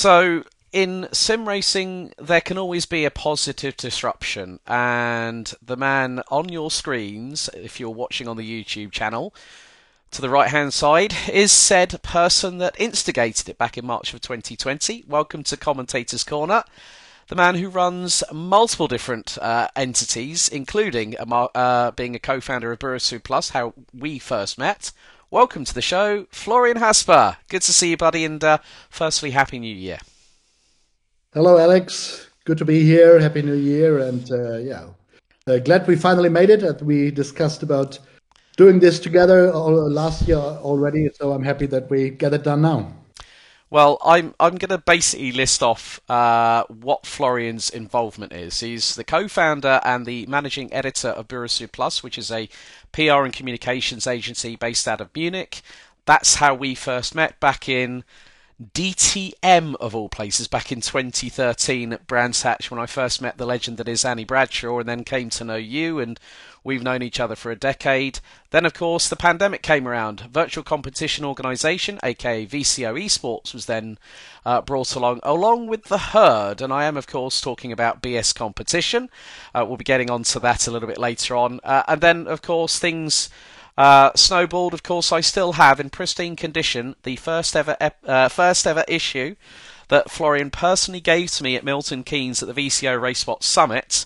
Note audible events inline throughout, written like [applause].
So, in sim racing, there can always be a positive disruption, and the man on your screens, if you're watching on the YouTube channel, to the right hand side is said person that instigated it back in March of 2020. Welcome to Commentators Corner. The man who runs multiple different uh, entities, including a, uh, being a co founder of Burosüd Plus, how we first met. Welcome to the show, Florian Haasper. Good to see you, buddy, and uh, firstly, Happy New Year. Hello, Alex. Good to be here. Happy New Year, and uh, yeah, uh, glad we finally made it. That we discussed about doing this together last year already, so I'm happy that we get it done now. Well, I'm I'm going to basically list off uh, what Florian's involvement is. He's the co-founder and the managing editor of Burosüd Plus, which is a PR and communications agency based out of Munich. That's how we first met back in DTM of all places back in 2013 at Brands Hatch when I first met the legend that is Annie Bradshaw and then came to know you and we've known each other for a decade. Then of course the pandemic came around. Virtual Competition Organisation, aka VCO Esports, was then uh, brought along along with the herd and I am of course talking about BS Competition. Uh, we'll be getting onto that a little bit later on. Uh, and then of course things uh, snowballed, of course, I still have in pristine condition the first ever ep- uh, first ever issue that Florian personally gave to me at Milton Keynes at the VCO Racebot Summit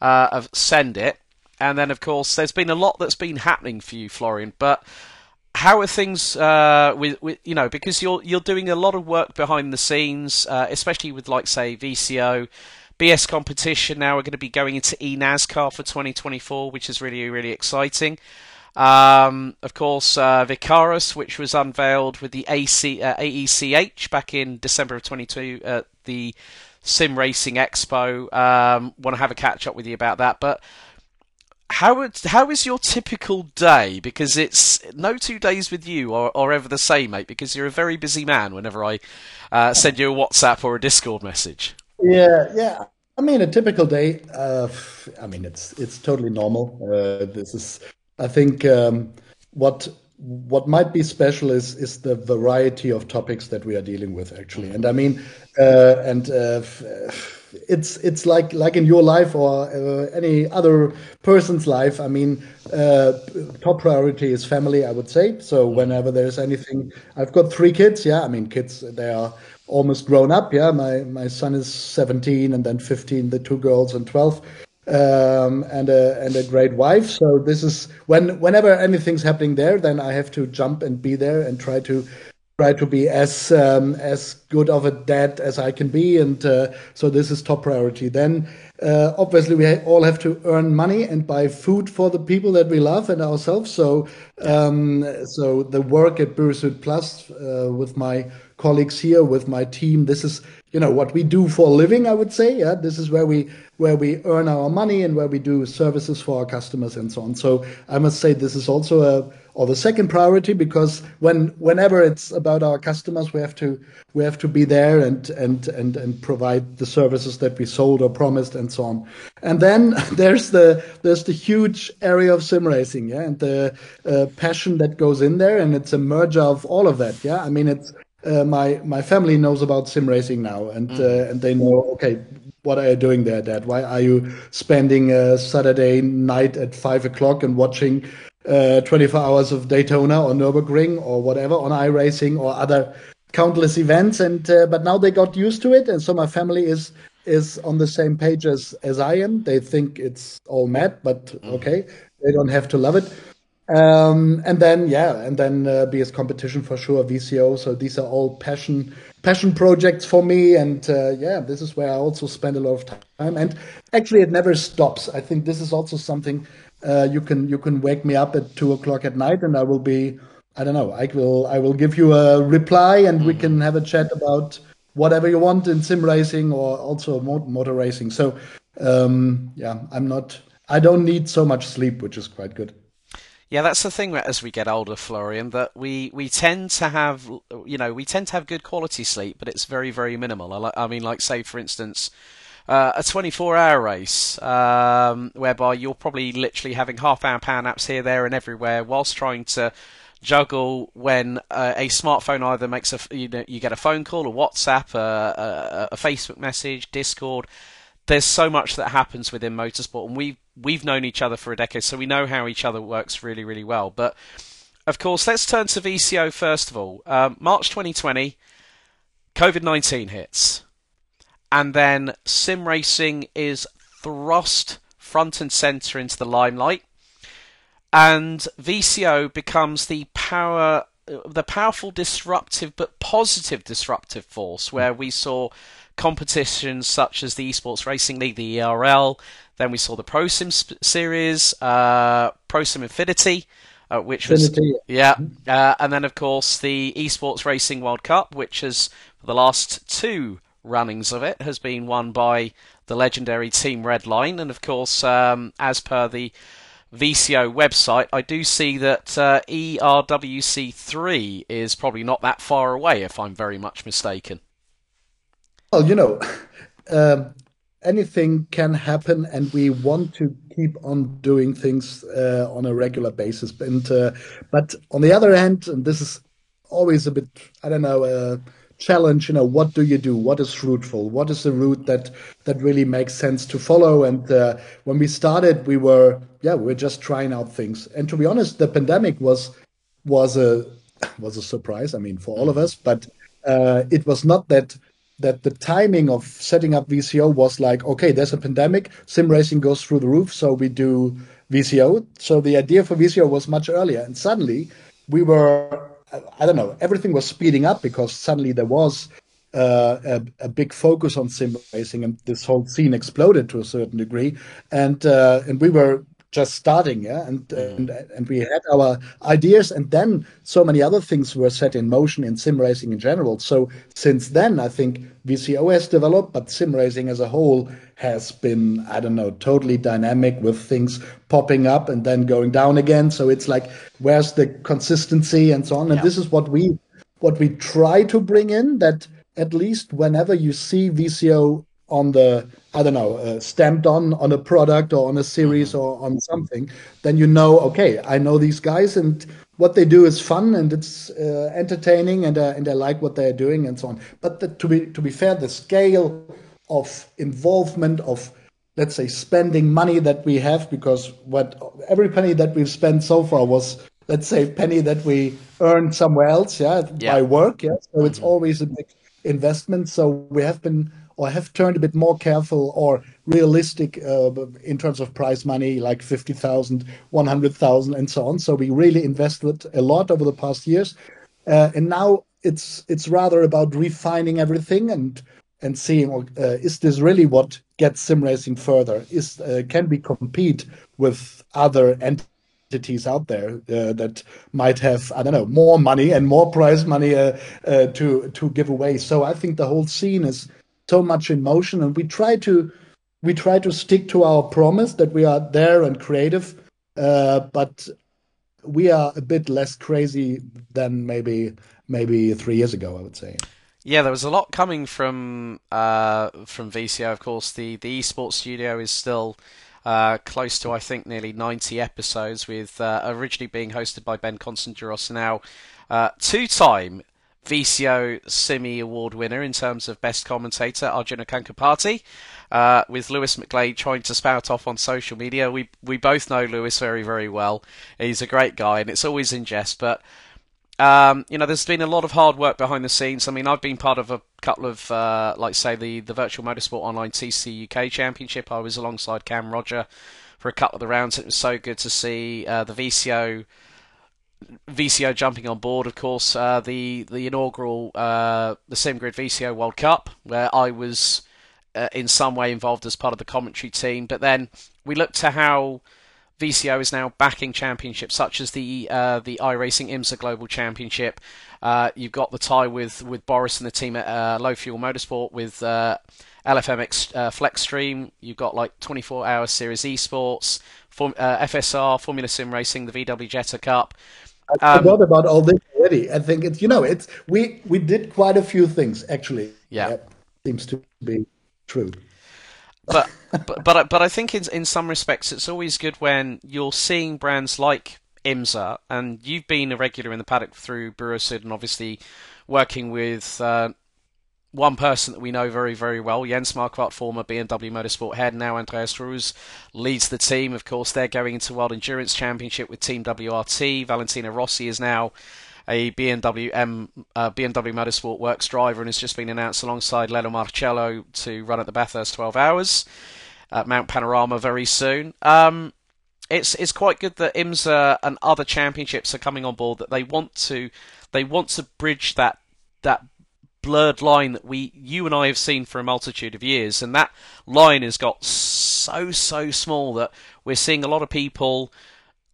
uh, of Send It. And then, of course, there's been a lot that's been happening for you, Florian. But how are things uh, with, with you know because you're you're doing a lot of work behind the scenes, uh, especially with like say VCO. BS competition now we're going to be going into eNASCAR for 2024, which is really really exciting. Um, of course, uh, VCARUS, which was unveiled with the AC, uh, AECH back in December of 22 at the Sim Racing Expo. Um, Want to have a catch up with you about that, but. How how is your typical day? Because it's no two days with you are, are ever the same, mate. Because you're a very busy man. Whenever I uh, send you a WhatsApp or a Discord message. Yeah, yeah. I mean, a typical day. Uh, I mean, it's it's totally normal. Uh, this is I think um, what what might be special is is the variety of topics that we are dealing with actually, and I mean, uh, and uh, it's it's like like in your life or uh, any other person's life. I mean, uh, top priority is family. I would say so. Whenever there's anything, I've got three kids. Yeah, I mean, kids they are almost grown up. Yeah, my my son is 17, and then 15, the two girls, and 12 um, and a and a great wife. So this is when whenever anything's happening there, then I have to jump and be there and try to try to be as um, as good of a dad as I can be. And uh, so this is top priority. Then uh, obviously we all have to earn money and buy food for the people that we love and ourselves. So um, so the work at Burosüd Plus uh, with my colleagues here, with my team, this is you know what we do for a living. I would say, yeah, this is where we where we earn our money and where we do services for our customers and so on. So I must say this is also a or the second priority because when whenever it's about our customers we have to we have to be there and and and and provide the services that we sold or promised and so on and then [laughs] there's the there's the huge area of sim racing yeah and the uh, passion that goes in there and it's a merger of all of that yeah i mean it's uh, my my family knows about sim racing now and mm. uh, and they know okay what are you doing there, Dad? Why are you spending a Saturday night at five o'clock and watching uh, 24 hours of Daytona or Nurburgring or whatever on iRacing or other countless events? And uh, but now they got used to it, and so my family is is on the same page as as I am. They think it's all mad, but mm. okay, they don't have to love it. Um, and then yeah, and then uh, BS competition for sure, VCO. So these are all passion passion projects for me, and uh, yeah, this is where I also spend a lot of time. And actually, it never stops. I think this is also something uh, you can you can wake me up at two o'clock at night, and I will be I don't know. I will I will give you a reply, and mm. we can have a chat about whatever you want in sim racing or also motor racing. So um, yeah, I'm not. I don't need so much sleep, which is quite good. Yeah, that's the thing as we get older, Florian, that we, we tend to have, you know, we tend to have good quality sleep, but it's very, very minimal. I mean, like, say, for instance, uh, a 24 hour race, um, whereby you're probably literally having half hour power naps here, there, and everywhere whilst trying to juggle when uh, a smartphone either makes a you know you get a phone call, a WhatsApp, a, a, a Facebook message, Discord. There's so much that happens within motorsport, and we we've known each other for a decade, so we know how each other works really really well. But of course, let's turn to VCO first of all. Um, March 2020, COVID 19 hits, and then sim racing is thrust front and center into the limelight and VCO becomes the power the powerful disruptive but positive disruptive force where we saw competitions such as the Esports Racing League, the ERL, then we saw the ProSim series, uh, ProSim Infinity, uh, which Infinity. was yeah, uh, and then of course the Esports Racing World Cup, which has for the last two runnings of it has been won by the legendary Team Redline, and of course, um, as per the VCO website, I do see that uh, ERWC3 is probably not that far away, if I'm very much mistaken. Well, you know, [laughs] um, anything can happen, and we want to keep on doing things uh, on a regular basis. And uh, but on the other hand, and this is always a bit, I don't know uh, challenge you know what do you do? What is fruitful? What is the route that that really makes sense to follow? And uh, when we started we were yeah we were just trying out things. And to be honest the pandemic was was a was a surprise i mean for all of us. But uh, it was not that that the timing of setting up vco was like okay there's a pandemic sim racing goes through the roof so we do vco so the idea for vco was much earlier. And suddenly we were I don't know, everything was speeding up because suddenly there was uh, a, a, big focus on sim racing, and this whole scene exploded to a certain degree. And uh, and we were just starting, yeah, and, mm. and and we had our ideas, and then so many other things were set in motion in sim racing in general. So since then, I think VCO has developed, but sim racing as a whole has been, I don't know, totally dynamic with things popping up and then going down again. So it's like, where's the consistency and so on? And yeah. this is what we what we try to bring in that at least whenever you see VCO on the I don't know uh, stamped on on a product or on a series mm-hmm. or on something, then you know okay I know these guys and what they do is fun and it's uh, entertaining and uh, and I like what they're doing and so on. But the, to be to be fair, the scale of involvement of let's say spending money that we have because what every penny that we've spent so far was let's say penny that we earned somewhere else yeah, yeah. by work yeah so mm-hmm. it's always a big investment so we have been or have turned a bit more careful or realistic uh, in terms of prize money like 50,000 100,000 and so on so we really invested a lot over the past years uh, and now it's it's rather about refining everything and and seeing uh, is this really what gets sim racing further? Is uh, can we compete with other entities out there uh, that might have I don't know more money and more prize money uh, uh, to to give away? So I think the whole scene is so much in motion, and we try to we try to stick to our promise that we are there and creative, uh, but we are a bit less crazy than maybe maybe three years ago. I would say. Yeah, there was a lot coming from uh, from VCO. Of course, the the esports studio is still uh, close to I think nearly 90 episodes, with uh, originally being hosted by Ben Constantinos, now uh, two-time VCO Simi Award winner in terms of best commentator Arjuna Kankapati, uh, with Lewis McGlade trying to spout off on social media. We we both know Lewis very very well. He's a great guy, and it's always in jest, but um, you know, there's been a lot of hard work behind the scenes. I mean, I've been part of a couple of, uh, like, say, the, the Virtual Motorsport Online TC UK Championship. I was alongside Cam Roger for a couple of the rounds. It was so good to see uh, the VCO VCO jumping on board. Of course, uh, the the inaugural uh, the SimGrid VCO World Cup, where I was uh, in some way involved as part of the commentary team. But then we looked to how VCO is now backing championships such as the uh, the iRacing IMSA Global Championship. Uh, you've got the tie with, with Boris and the team at uh, Low Fuel Motorsport with uh, LFMX uh, Flexstream. You've got like 24 Hour Series Esports, Form, FSR, Formula Sim Racing, the VW Jetta Cup. I um, forgot about all this already. I think it's you know it's we we did quite a few things actually. Yeah, that seems to be true but, [laughs] but but but I think in in some respects it's always good when you're seeing brands like IMSA, and you've been a regular in the paddock through Burosüd and obviously working with uh, one person that we know very, very well, Jens Marquardt, former BMW Motorsport head, now Andreas Roos leads the team. Of course, they're going into World Endurance Championship with Team WRT. Valentino Rossi is now a BMW M, uh, BMW Motorsport Works driver and has just been announced alongside Lello Marciello to run at the Bathurst 12 Hours at Mount Panorama very soon. Um, it's it's quite good that IMSA and other championships are coming on board. That they want to they want to bridge that that blurred line that we you and I have seen for a multitude of years, and that line has got so so small that we're seeing a lot of people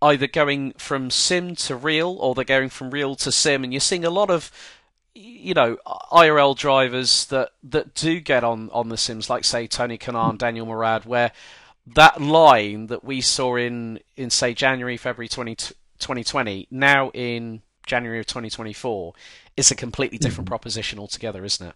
either going from sim to real or they're going from real to sim, and you're seeing a lot of you know IRL drivers that that do get on on the sims, like say Tony Kanaan, Daniel Morad, where that line that we saw in in say January February 20, 2020 now in January of 2024 is a completely different mm-hmm. proposition altogether, isn't it?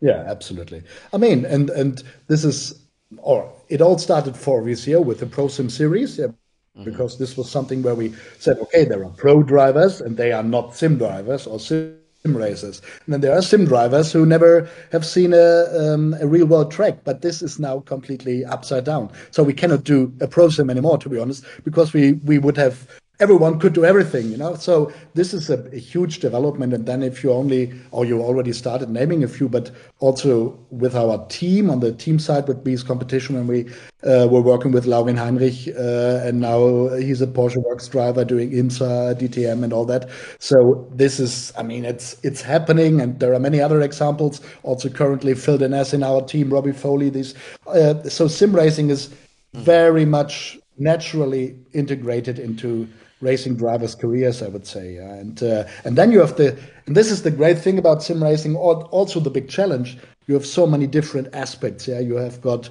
Yeah, absolutely. I mean, and and this is, or it all started four years ago with the Pro Sim series, yeah, mm-hmm. because this was something where we said, okay, there are pro drivers and they are not sim drivers or sim racers, and then there are sim drivers who never have seen a um, a real world track. But this is now completely upside down. So we cannot do a pro sim anymore, to be honest, because we we would have everyone could do everything, you know. So this is a, a, huge development. And then if you only, or you already started naming a few, but also with our team on the team side with Bees competition, and we uh, were working with Laurin Heinrich, uh, and now he's a Porsche Works driver doing IMSA, DTM, and all that. So this is, I mean, it's it's happening, and there are many other examples. Also, currently Phil Dennis in our team, Robbie Foley. These, uh, so sim racing is very much naturally integrated into racing drivers' careers, I would say. And uh, and then you have the and this is the great thing about sim racing. Also, the big challenge. You have so many different aspects. Yeah, you have got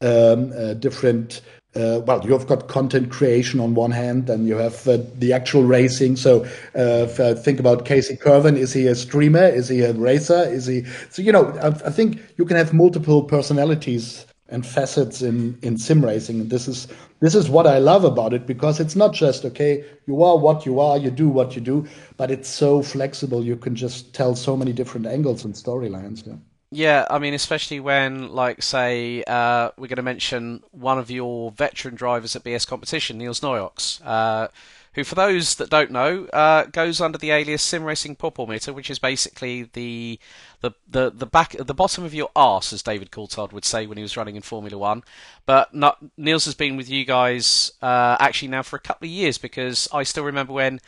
um, uh, different. Uh, well, you have got content creation on one hand, and you have uh, the actual racing. So, uh, think about Casey Kirwan. Is he a streamer? Is he a racer? Is he? So, you know, I, I think you can have multiple personalities and facets in in sim racing. And this is this is what i love about it because it's not just okay you are what you are you do what you do but it's so flexible you can just tell so many different angles and storylines yeah. Yeah, I mean, especially when, like, say, uh, we're going to mention one of your veteran drivers at BS competition, Niels Noyox, uh, who, for those that don't know, uh, goes under the alias Sim Racing Meter, which is basically the the the the back the bottom of your arse, as David Coulthard would say when he was running in Formula One. But not, Niels has been with you guys uh, actually now for a couple of years because I still remember when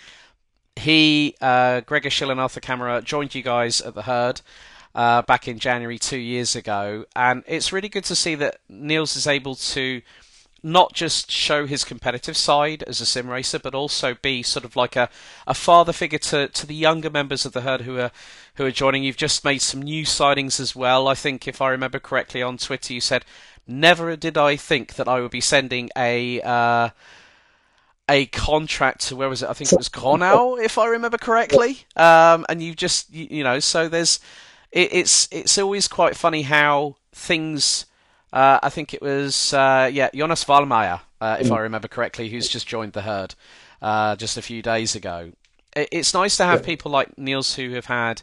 he, uh, Gregor Schill and Arthur Camara joined you guys at the Herd. Uh, back in January two years ago, and it's really good to see that Niels is able to not just show his competitive side as a sim racer, but also be sort of like a, a father figure to, to the younger members of the herd who are who are joining. You've just made some new sightings as well. I think, if I remember correctly, on Twitter you said, "Never did I think that I would be sending a." Uh, a contract to where was it? I think it was Gronau, if I remember correctly. Um, and you just you, you know, so there's it, it's it's always quite funny how things uh, I think it was uh, yeah Jonas Wallmeyer, uh, if mm. I remember correctly, who's just joined the herd uh, just a few days ago. It, it's nice to have yeah. people like Niels who have had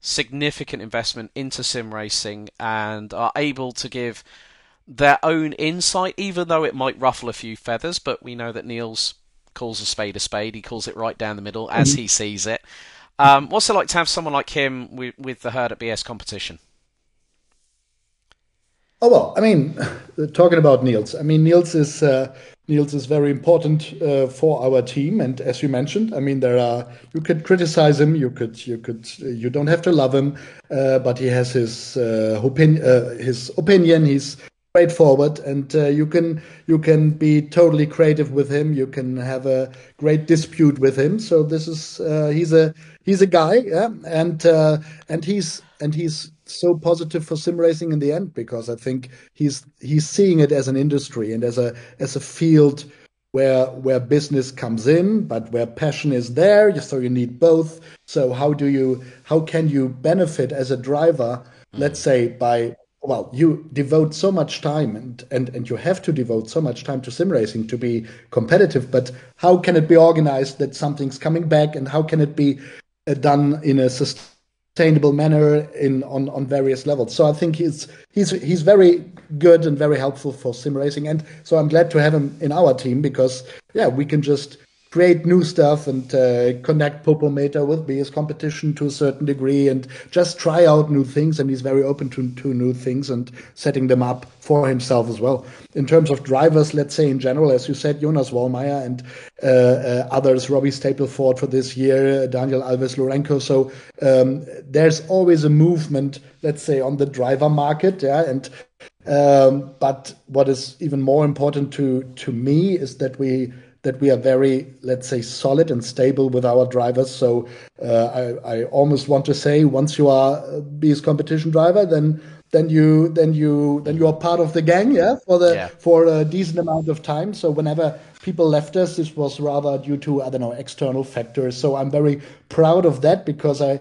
significant investment into sim racing and are able to give their own insight, even though it might ruffle a few feathers. But we know that Niels calls a spade a spade. He calls it right down the middle as mm-hmm. he sees it. Um, what's it like to have someone like him with, with the herd at BS competition? Oh well, I mean, [laughs] talking about Niels, I mean Niels is uh, Niels is very important uh, for our team, and as you mentioned, I mean there are you could criticize him, you could you could you don't have to love him, uh, but he has his uh, opinion, uh, his opinion. He's straightforward, and uh, you can you can be totally creative with him. You can have a great dispute with him. So this is he's a he's a guy, yeah, and and he's and he's so positive for sim racing in the end because I think he's he's seeing it as an industry and as a as a field where where business comes in, but where passion is there. So you need both. So how do you how can you benefit as a driver? Mm. Let's say by well, you devote so much time and, and, and you have to devote so much time to sim racing to be competitive. But how can it be organized that something's coming back and how can it be uh, done in a sustainable manner in on, on various levels? So I think he's he's he's very good and very helpful for sim racing. And so I'm glad to have him in our team because yeah, we can just create new stuff and uh, connect Popometer with BS competition to a certain degree and just try out new things. And he's very open to, to new things and setting them up for himself as well. In terms of drivers, let's say in general, as you said, Jonas Wallmeyer and uh, uh, others, Robbie Stapleford for this year, Daniel Alves Lourenco. So um, there's always a movement, let's say, on the driver market. Yeah. And um, but what is even more important to to me is that we that we are very, let's say, solid and stable with our drivers. So uh, I, I, almost want to say, once you are a BS competition driver, then then you then you then you are part of the gang, yeah, for the yeah. for a decent amount of time. So whenever people left us, this was rather due to I don't know external factors. So I'm very proud of that because I.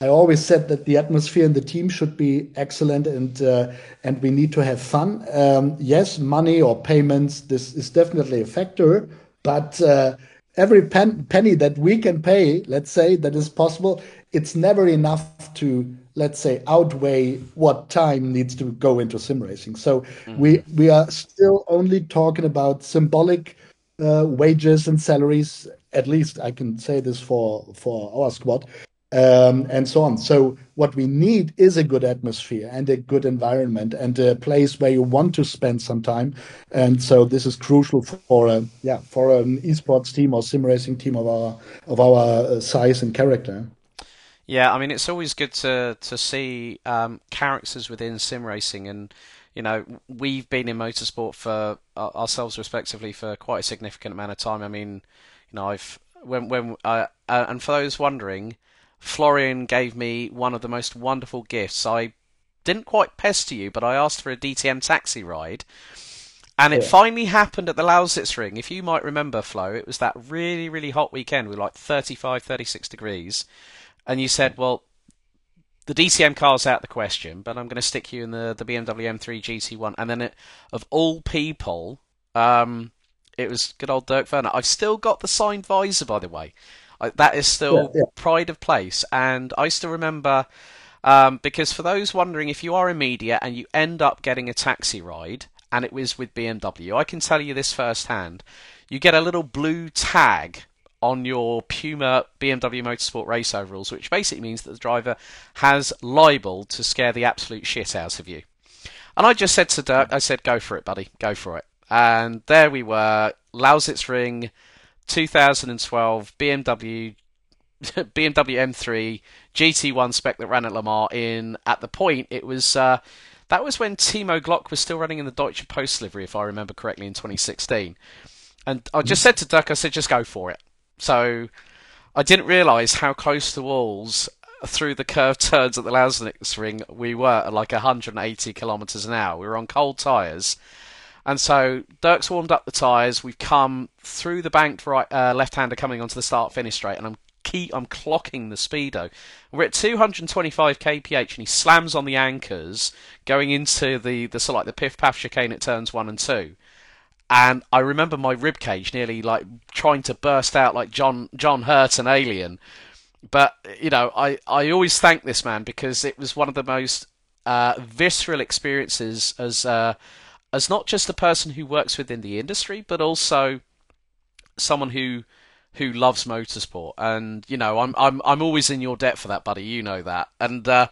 I always said that the atmosphere in the team should be excellent and uh, and we need to have fun. Um, yes, money or payments, this is definitely a factor, but uh, every pen, penny that we can pay, let's say that is possible, it's never enough to let's say outweigh what time needs to go into sim racing. So mm-hmm. we we are still only talking about symbolic uh, wages and salaries. At least I can say this for for our squad um, and so on. So what we need is a good atmosphere and a good environment and a place where you want to spend some time. And so this is crucial for a yeah for an esports team or sim racing team of our of our uh, size and character. Yeah, I mean it's always good to to see um, characters within sim racing and you know, we've been in motorsport for uh, ourselves respectively for quite a significant amount of time. I mean, you know, I've when when uh, uh, and for those wondering, Florian gave me one of the most wonderful gifts. I didn't quite pester you, but I asked for a DTM taxi ride. And it yeah. finally happened at the Lausitz Ring. If you might remember, Flo, it was that really, really hot weekend with like 35, 36 degrees. And you said, well, the DTM car's out the question, but I'm going to stick you in the, the BMW M3 GT1. And then, it, of all people, um, it was good old Dirk Werner. I've still got the signed visor, by the way that is still yeah, yeah. pride of place. And I still remember um, because for those wondering, if you are in media and you end up getting a taxi ride, and it was with BMW, I can tell you this firsthand. You get a little blue tag on your Puma BMW Motorsport race overalls, which basically means that the driver has libel to scare the absolute shit out of you. And I just said to Dirk, I said, go for it, buddy, go for it. And there we were, Lausitz Ring, 2012 BMW [laughs] BMW M3 GT1 spec that ran at Le Mans in at the point it was uh, that was when Timo Glock was still running in the Deutsche Post livery if I remember correctly in 2016 and I just said to Duck I said just go for it. So I didn't realise how close to walls through the curved [laughs] turns at the Lausitz ring we were at like 180 kilometres an hour. We were on cold tyres and so Dirk's warmed up the tyres. We've come through the banked right uh, left-hander coming onto the start-finish straight, and I'm key. I'm clocking the speedo. We're at 225 kph, and he slams on the anchors going into the the sort of like the piff paff chicane at turns one and two. And I remember my rib cage nearly like trying to burst out like John John Hurt and Alien. But you know, I I always thank this man because it was one of the most uh, visceral experiences as. Uh, as not just a person who works within the industry, but also someone who who loves motorsport. And you know, I'm I'm I'm always in your debt for that, buddy. You know that. And uh,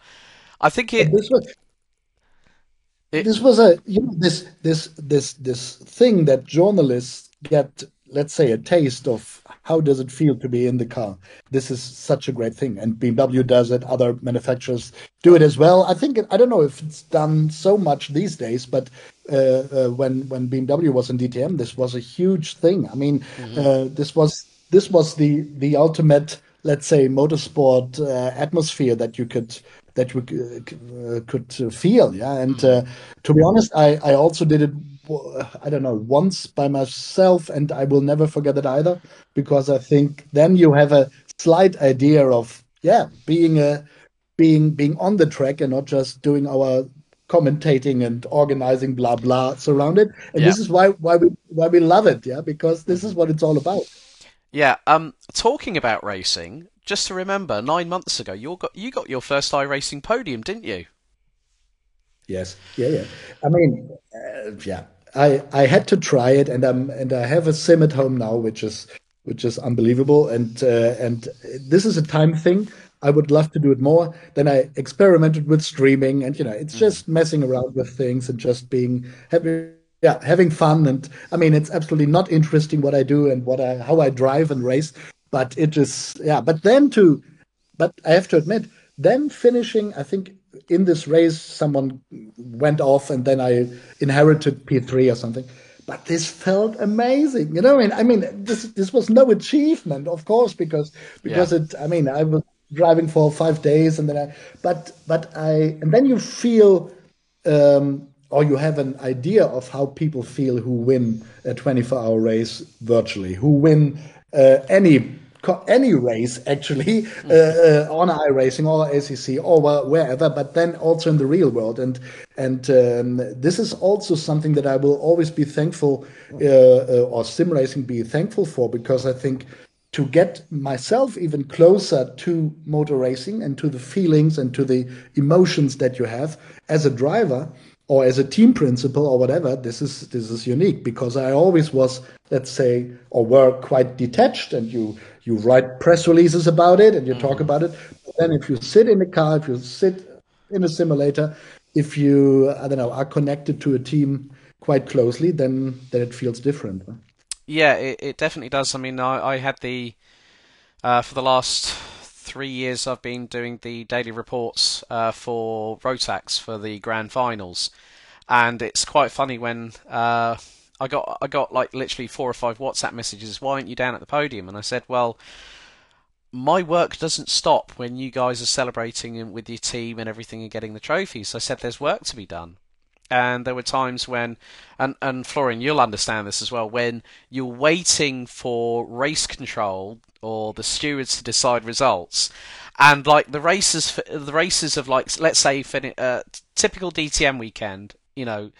I think it. This was, it, this was a you know this this this this thing that journalists get let's say a taste of how does it feel to be in the car this is such a great thing and bmw does it other manufacturers do it as well i think i don't know if it's done so much these days but uh, uh, when when bmw was in dtm this was a huge thing i mean mm-hmm. uh, this was this was the the ultimate let's say motorsport uh, atmosphere that you could that we uh, could feel yeah and mm-hmm. uh, to be honest i i also did it I don't know, once by myself, and I will never forget it either, because I think then you have a slight idea of yeah, being a being being on the track and not just doing our commentating and organizing blah blah surrounded and yeah. this is why why we why we love it yeah because this is what it's all about. Yeah um talking about racing just to remember 9 months ago you got you got your first iRacing podium didn't you? Yes. Yeah yeah. I mean uh, yeah i i had to try it and i'm and i have a sim at home now which is which is unbelievable and uh, and this is a time thing I would love to do it more. Then I experimented with streaming, and you know, it's just messing around with things and just being having yeah having fun. And I mean, it's absolutely not interesting what I do and what I how I drive and race, but it is yeah. But then to, but I have to admit, then finishing, I think in this race someone went off, and then I inherited P3 or something but this felt amazing. You know, I mean, I mean, this this was no achievement, of course, because because yeah. it. I mean, I was driving for five days and then I, but but I and then you feel um, or you have an idea of how people feel who win a 24 hour race virtually, who win uh, any any race actually [laughs] uh, uh, on iRacing or ACC or wherever, but then also in the real world. And and um, this is also something that I will always be thankful, uh, uh or sim racing be thankful for, because I think to get myself even closer to motor racing and to the feelings and to the emotions that you have as a driver or as a team principal or whatever this is this is unique because i always was let's say or were quite detached and you you write press releases about it and you talk mm-hmm. about it but then if you sit in a car if you sit in a simulator if you i don't know are connected to a team quite closely then then it feels different yeah, it, it definitely does. I mean, I, I had the uh, for the last three years I've been doing the daily reports uh, for Rotax for the grand finals, and it's quite funny when uh, I got I got like literally four or five WhatsApp messages. Why aren't you down at the podium? And I said, well. My work doesn't stop when you guys are celebrating with your team and everything and getting the trophies. So I said there's work to be done and there were times when and and Florian you'll understand this as well when you're waiting for race control or the stewards to decide results and like the races the races of like let's say uh, typical DTM weekend you know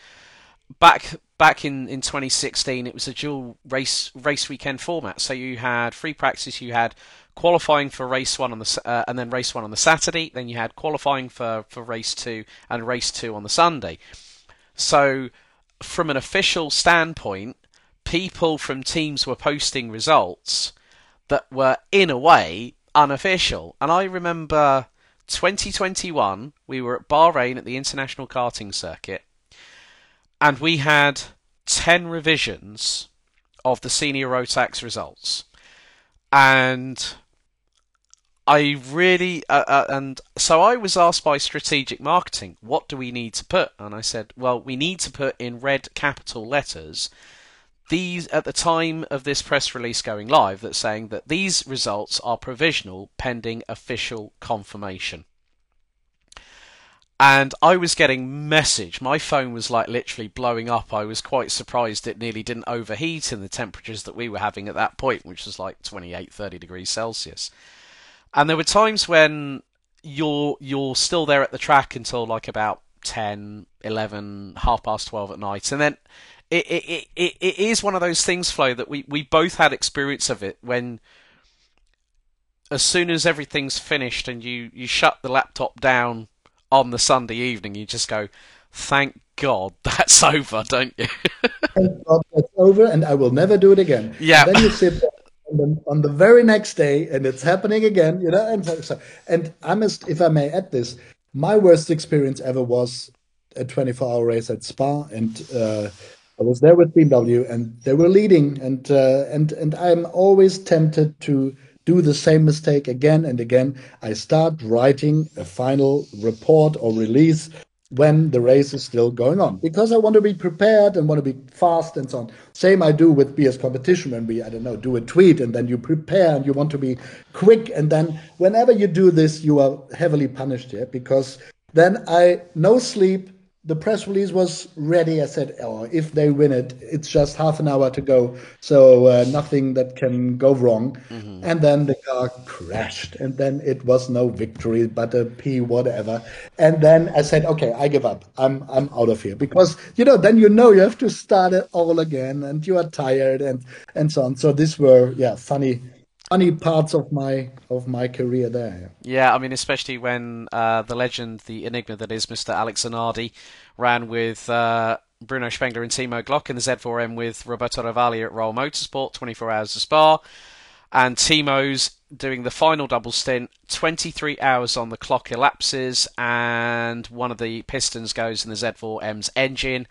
back back in, in 2016 it was a dual race race weekend format. So you had free practice you had qualifying for race one on the uh, and then race one on the Saturday then you had qualifying for, for race two and race two on the Sunday. So, from an official standpoint, people from teams were posting results that were, in a way, unofficial. And I remember 2021, we were at Bahrain at the International Karting Circuit, and we had 10 revisions of the senior Rotax results. And I really, uh, uh, and so I was asked by strategic marketing, what do we need to put? And I said, well, we need to put in red capital letters these at the time of this press release going live that's saying that these results are provisional pending official confirmation. And I was getting message. My phone was like literally blowing up. I was quite surprised it nearly didn't overheat in the temperatures that we were having at that point, which was like 28, 30 degrees Celsius. And there were times when you're you're still there at the track until like about 10, 11, half past 12 at night. And then it, it, it, it is one of those things, Flo, that we, we both had experience of it when as soon as everything's finished and you, you shut the laptop down on the Sunday evening, you just go, thank God [laughs] that's over, don't you? [laughs] thank God that's over and I will never do it again. Yeah. And then you sit there on the, on the very next day, and it's happening again, you know. And so, and I must, if I may add this, my worst experience ever was a 24-hour race at Spa, and uh, I was there with BMW, and they were leading, and uh, and and I'm always tempted to do the same mistake again and again. I start writing a final report or release when the race is still going on because I want to be prepared and want to be fast and so on. Same I do with BS competition when we, I don't know, do a tweet and then you prepare and you want to be quick. And then whenever you do this, you are heavily punished here because then I, no sleep, the press release was ready. I said, "Oh, if they win it, it's just half an hour to go, so uh, nothing that can go wrong." Mm-hmm. And then the car crashed, and then it was no victory, but a P whatever. And then I said, "Okay, I give up. I'm I'm out of here because you know then you know you have to start it all again, and you are tired and and so on." So these were yeah funny funny parts of my of my career there. Yeah, I mean, especially when uh, the legend, the enigma that is Mr. Alex Zanardi, ran with uh, Bruno Spengler and Timo Glock in the Z4M with Roberto Ravaglia at ROAL Motorsport, 24 hours of Spa, and Timo's doing the final double stint, 23 hours on the clock elapses, and one of the pistons goes in the Z4M's engine,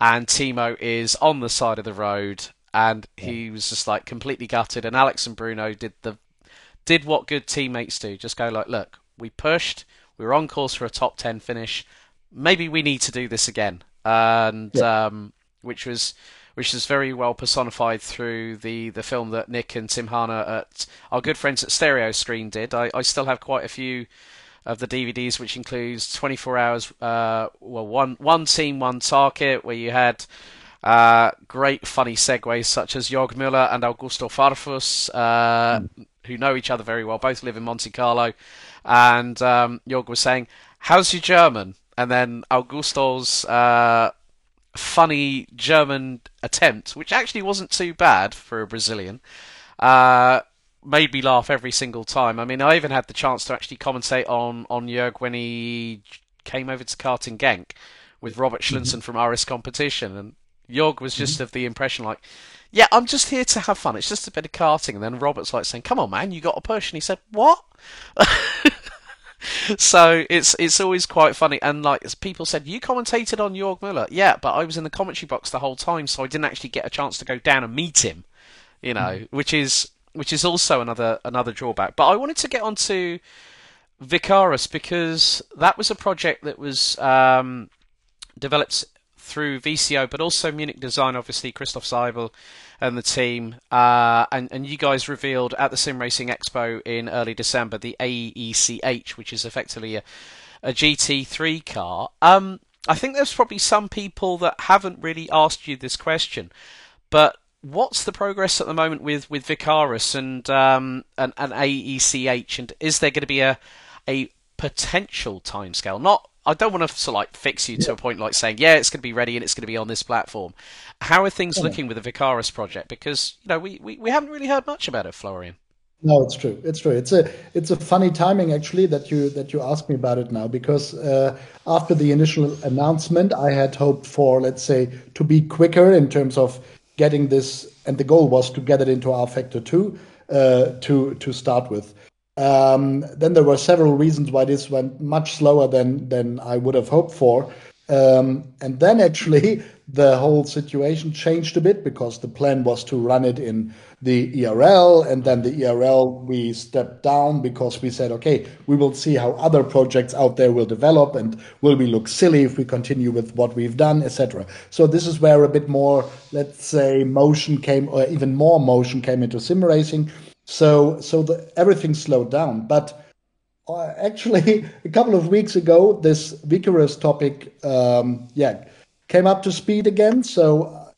and Timo is on the side of the road and he was just like completely gutted. And Alex and Bruno did the did what good teammates do, just go like, look, we pushed, we were on course for a top ten finish. Maybe we need to do this again, and yeah. um, which was which is very well personified through the, the film that Nick and Tim Hanna at our good friends at Stereo Screen did. I, I still have quite a few of the DVDs, which includes 24 hours, uh, well, one one team, one target, where you had uh, great funny segues such as Jörg Müller and Augusto Farfus, uh, mm. who know each other very well, both live in Monte Carlo. And um, Jörg was saying, How's your German? And then Augusto's uh, funny German attempt, which actually wasn't too bad for a Brazilian, uh, made me laugh every single time. I mean, I even had the chance to actually commentate on, on Jörg when he came over to Karting Genk with Robert Schlinson mm-hmm. from RS Competition, and Jörg was just mm-hmm. of the impression like, yeah, I'm just here to have fun. It's just a bit of karting. And then Robert's like saying, come on, man, you got a push. And he said, what? [laughs] so it's it's always quite funny. And like people said, you commentated on Jörg Müller. Yeah, but I was in the commentary box the whole time, so I didn't actually get a chance to go down and meet him. You know, mm. which is which is also another another drawback. But I wanted to get onto VCARUS because that was a project that was um, developed through VCO, but also Munich Design, obviously Christoph Seibel and the team. Uh, and, and you guys revealed at the Sim Racing Expo in early December the AECH, which is effectively a, a GT3 car. Um, I think there's probably some people that haven't really asked you this question, but what's the progress at the moment with, with VCARUS and um, an, an AECH, and is there going to be a a potential timescale? Not I don't want to sort of like fix you to a point like saying, yeah, it's going to be ready and it's going to be on this platform. How are things yeah. looking with the VCARUS project? Because you know we, we, we haven't really heard much about it, Florian. No, it's true. It's true. It's a it's a funny timing actually that you that you ask me about it now because uh, after the initial announcement, I had hoped for let's say to be quicker in terms of getting this, and the goal was to get it into rFactor two uh, to to start with. Um, then there were several reasons why this went much slower than than I would have hoped for. Um, and then actually [laughs] the whole situation changed a bit because the plan was to run it in the ERL, and then the ERL we stepped down because we said, okay, we will see how other projects out there will develop, and will we look silly if we continue with what we've done, etc. So this is where a bit more, let's say, motion came, or even more motion came into sim racing so so the, everything slowed down. But uh, actually, [laughs] a couple of weeks ago, this VCARUS topic, um, yeah, came up to speed again. So uh,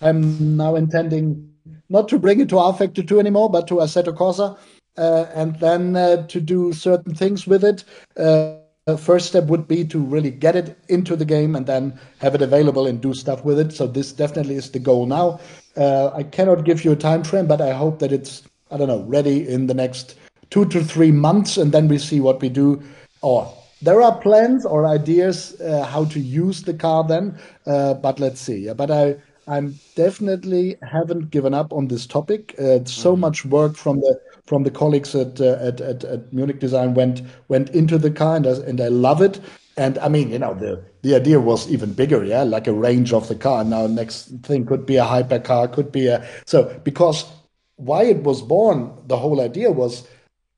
I'm now intending not to bring it to rFactor 2 anymore, but to Assetto Corsa, uh, and then uh, to do certain things with it. Uh, first step would be to really get it into the game and then have it available and do stuff with it. So this definitely is the goal now. Uh, I cannot give you a time frame, but I hope that it's I don't know, ready in the next two to three months, and then we see what we do. Or there are plans or ideas uh, how to use the car then, uh, but let's see. But I, I'm definitely haven't given up on this topic. Uh, so mm-hmm. much work from the from the colleagues at, uh, at, at at Munich Design went went into the car, and I, and I love it. And I mean, you know, the the idea was even bigger, yeah, like a range of the car. Now, next thing could be a hypercar, could be a so because why it was born, the whole idea was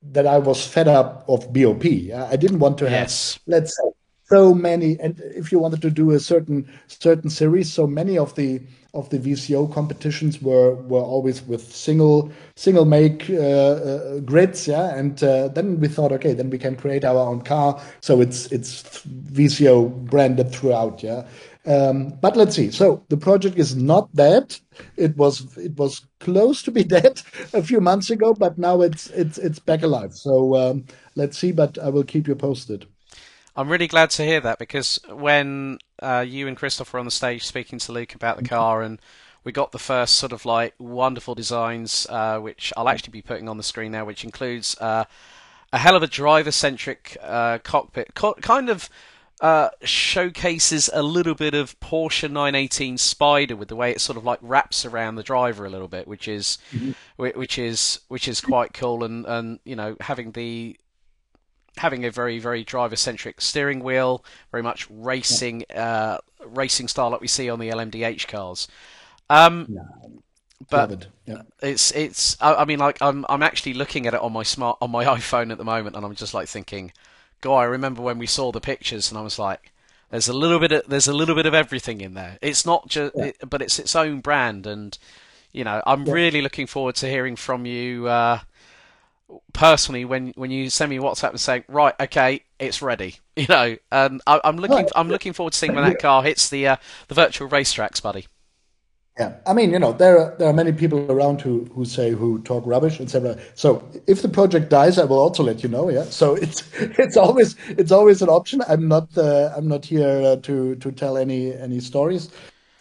that I was fed up of BOP. I didn't want to have, yes. let's say, so many. And if you wanted to do a certain certain series, so many of the of the VCO competitions were were always with single single make uh, uh, grids, yeah. And uh, then we thought, okay, then we can create our own car, so it's it's VCO branded throughout, yeah. Um, but let's see. So the project is not dead. It was it was close to be [laughs] dead a few months ago, but now it's it's it's back alive. So um, let's see. But I will keep you posted. I'm really glad to hear that because when uh, you and Christoph were on the stage speaking to Luke about the car and we got the first sort of like wonderful designs, uh, which I'll actually be putting on the screen now, which includes uh, a hell of a driver-centric uh, cockpit, Co- kind of uh, showcases a little bit of Porsche 918 Spider with the way it sort of like wraps around the driver a little bit, which is mm-hmm. which is which is quite cool, and and you know having the having a very very driver centric steering wheel, very much racing uh, racing style like we see on the LMDH cars. Um. But yeah. it's it's I, mean like I'm I'm actually looking at it on my smart on my [laughs] iPhone at the moment, and I'm just like thinking God, I remember when we saw the pictures, and I was like, "There's a little bit of there's a little bit of everything in there. It's not just, yeah. it, but it's its own brand." And you know, I'm yeah. really looking forward to hearing from you uh, personally when when you send me WhatsApp and saying, "Right, okay, it's ready." [laughs] You know, and I, am looking I'm looking forward to seeing when that car hits the uh, the virtual racetracks, buddy. Yeah, I mean, you know, there are there are many people around who who say who talk rubbish, etc. So if the project dies, I will also let you know. Yeah, so it's [laughs] it's always it's always an option. I'm not uh, I'm not here uh, to to tell any any stories.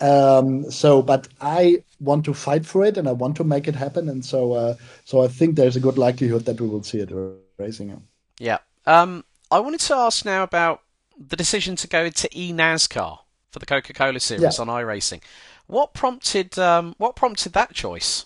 Um, so, but I want to fight for it, and I want to make it happen, and so uh, so I think there's a good likelihood that we will see it racing. Yeah. Um, I wanted to ask now about the decision to go to eNASCAR for the Coca-Cola series yeah. on iRacing. What prompted um, what prompted that choice?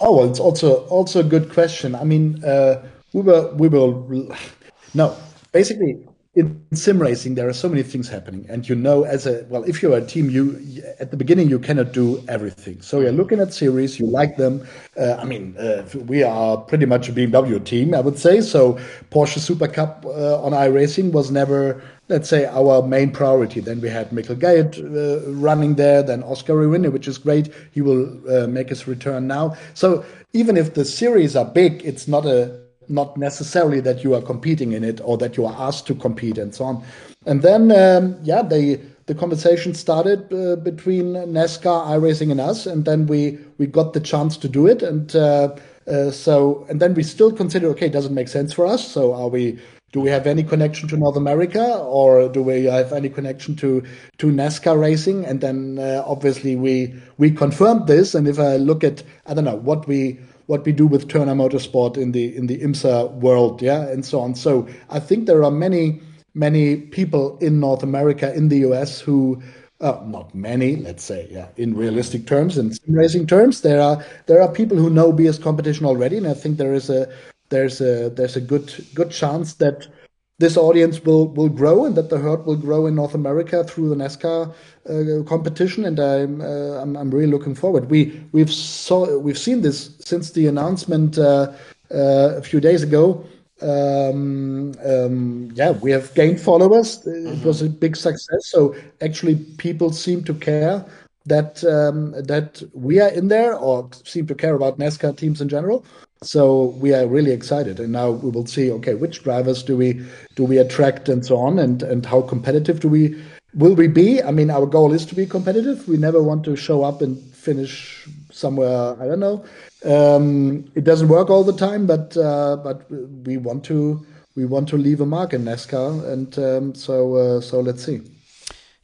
Oh, well, it's also also a good question. I mean, uh, we were we were [sighs] no basically in sim racing there are so many things happening and you know as a well if you're a team you at the beginning you cannot do everything so you're looking at series you like them uh, i mean uh, we are pretty much a bmw team i would say so porsche super cup uh, on iRacing was never let's say our main priority then we had Michael Gayet uh, running there then Oscar Rewinner which is great he will uh, make his return now so even if the series are big it's not a not necessarily that you are competing in it or that you are asked to compete and so on. And then, um, yeah, they the conversation started uh, between NASCAR, iRacing, and us, and then we we got the chance to do it, and uh, uh, so and then we still consider, okay, does it make sense for us? So are we do we have any connection to North America, or do we have any connection to to NASCAR racing? And then uh, obviously we we confirmed this, and if I look at I don't know what we what we do with Turner Motorsport in the in the IMSA world, yeah, and so on. So I think there are many many people in North America, in the US, who uh, not many, let's say, yeah, in realistic terms, in sim racing terms, there are there are people who know BS competition already, and I think there is a there's a there's a good good chance that this audience will will grow and that the herd will grow in North America through the NASCAR uh, competition, and I'm, uh, I'm, I'm really looking forward. We we've saw we've seen this since the announcement uh, uh a few days ago. Um, um, yeah, we have gained followers. Mm-hmm. It was a big success. So actually, people seem to care that um, that we are in there, or seem to care about NASCAR teams in general. So we are really excited, and now we will see. Okay, which drivers do we do we attract, and so on, and and how competitive do we will we be? I mean, our goal is to be competitive. We never want to show up and finish somewhere. I don't know. Um, it doesn't work all the time, but uh, but we want to we want to leave a mark in NASCAR, and um, so uh, so let's see.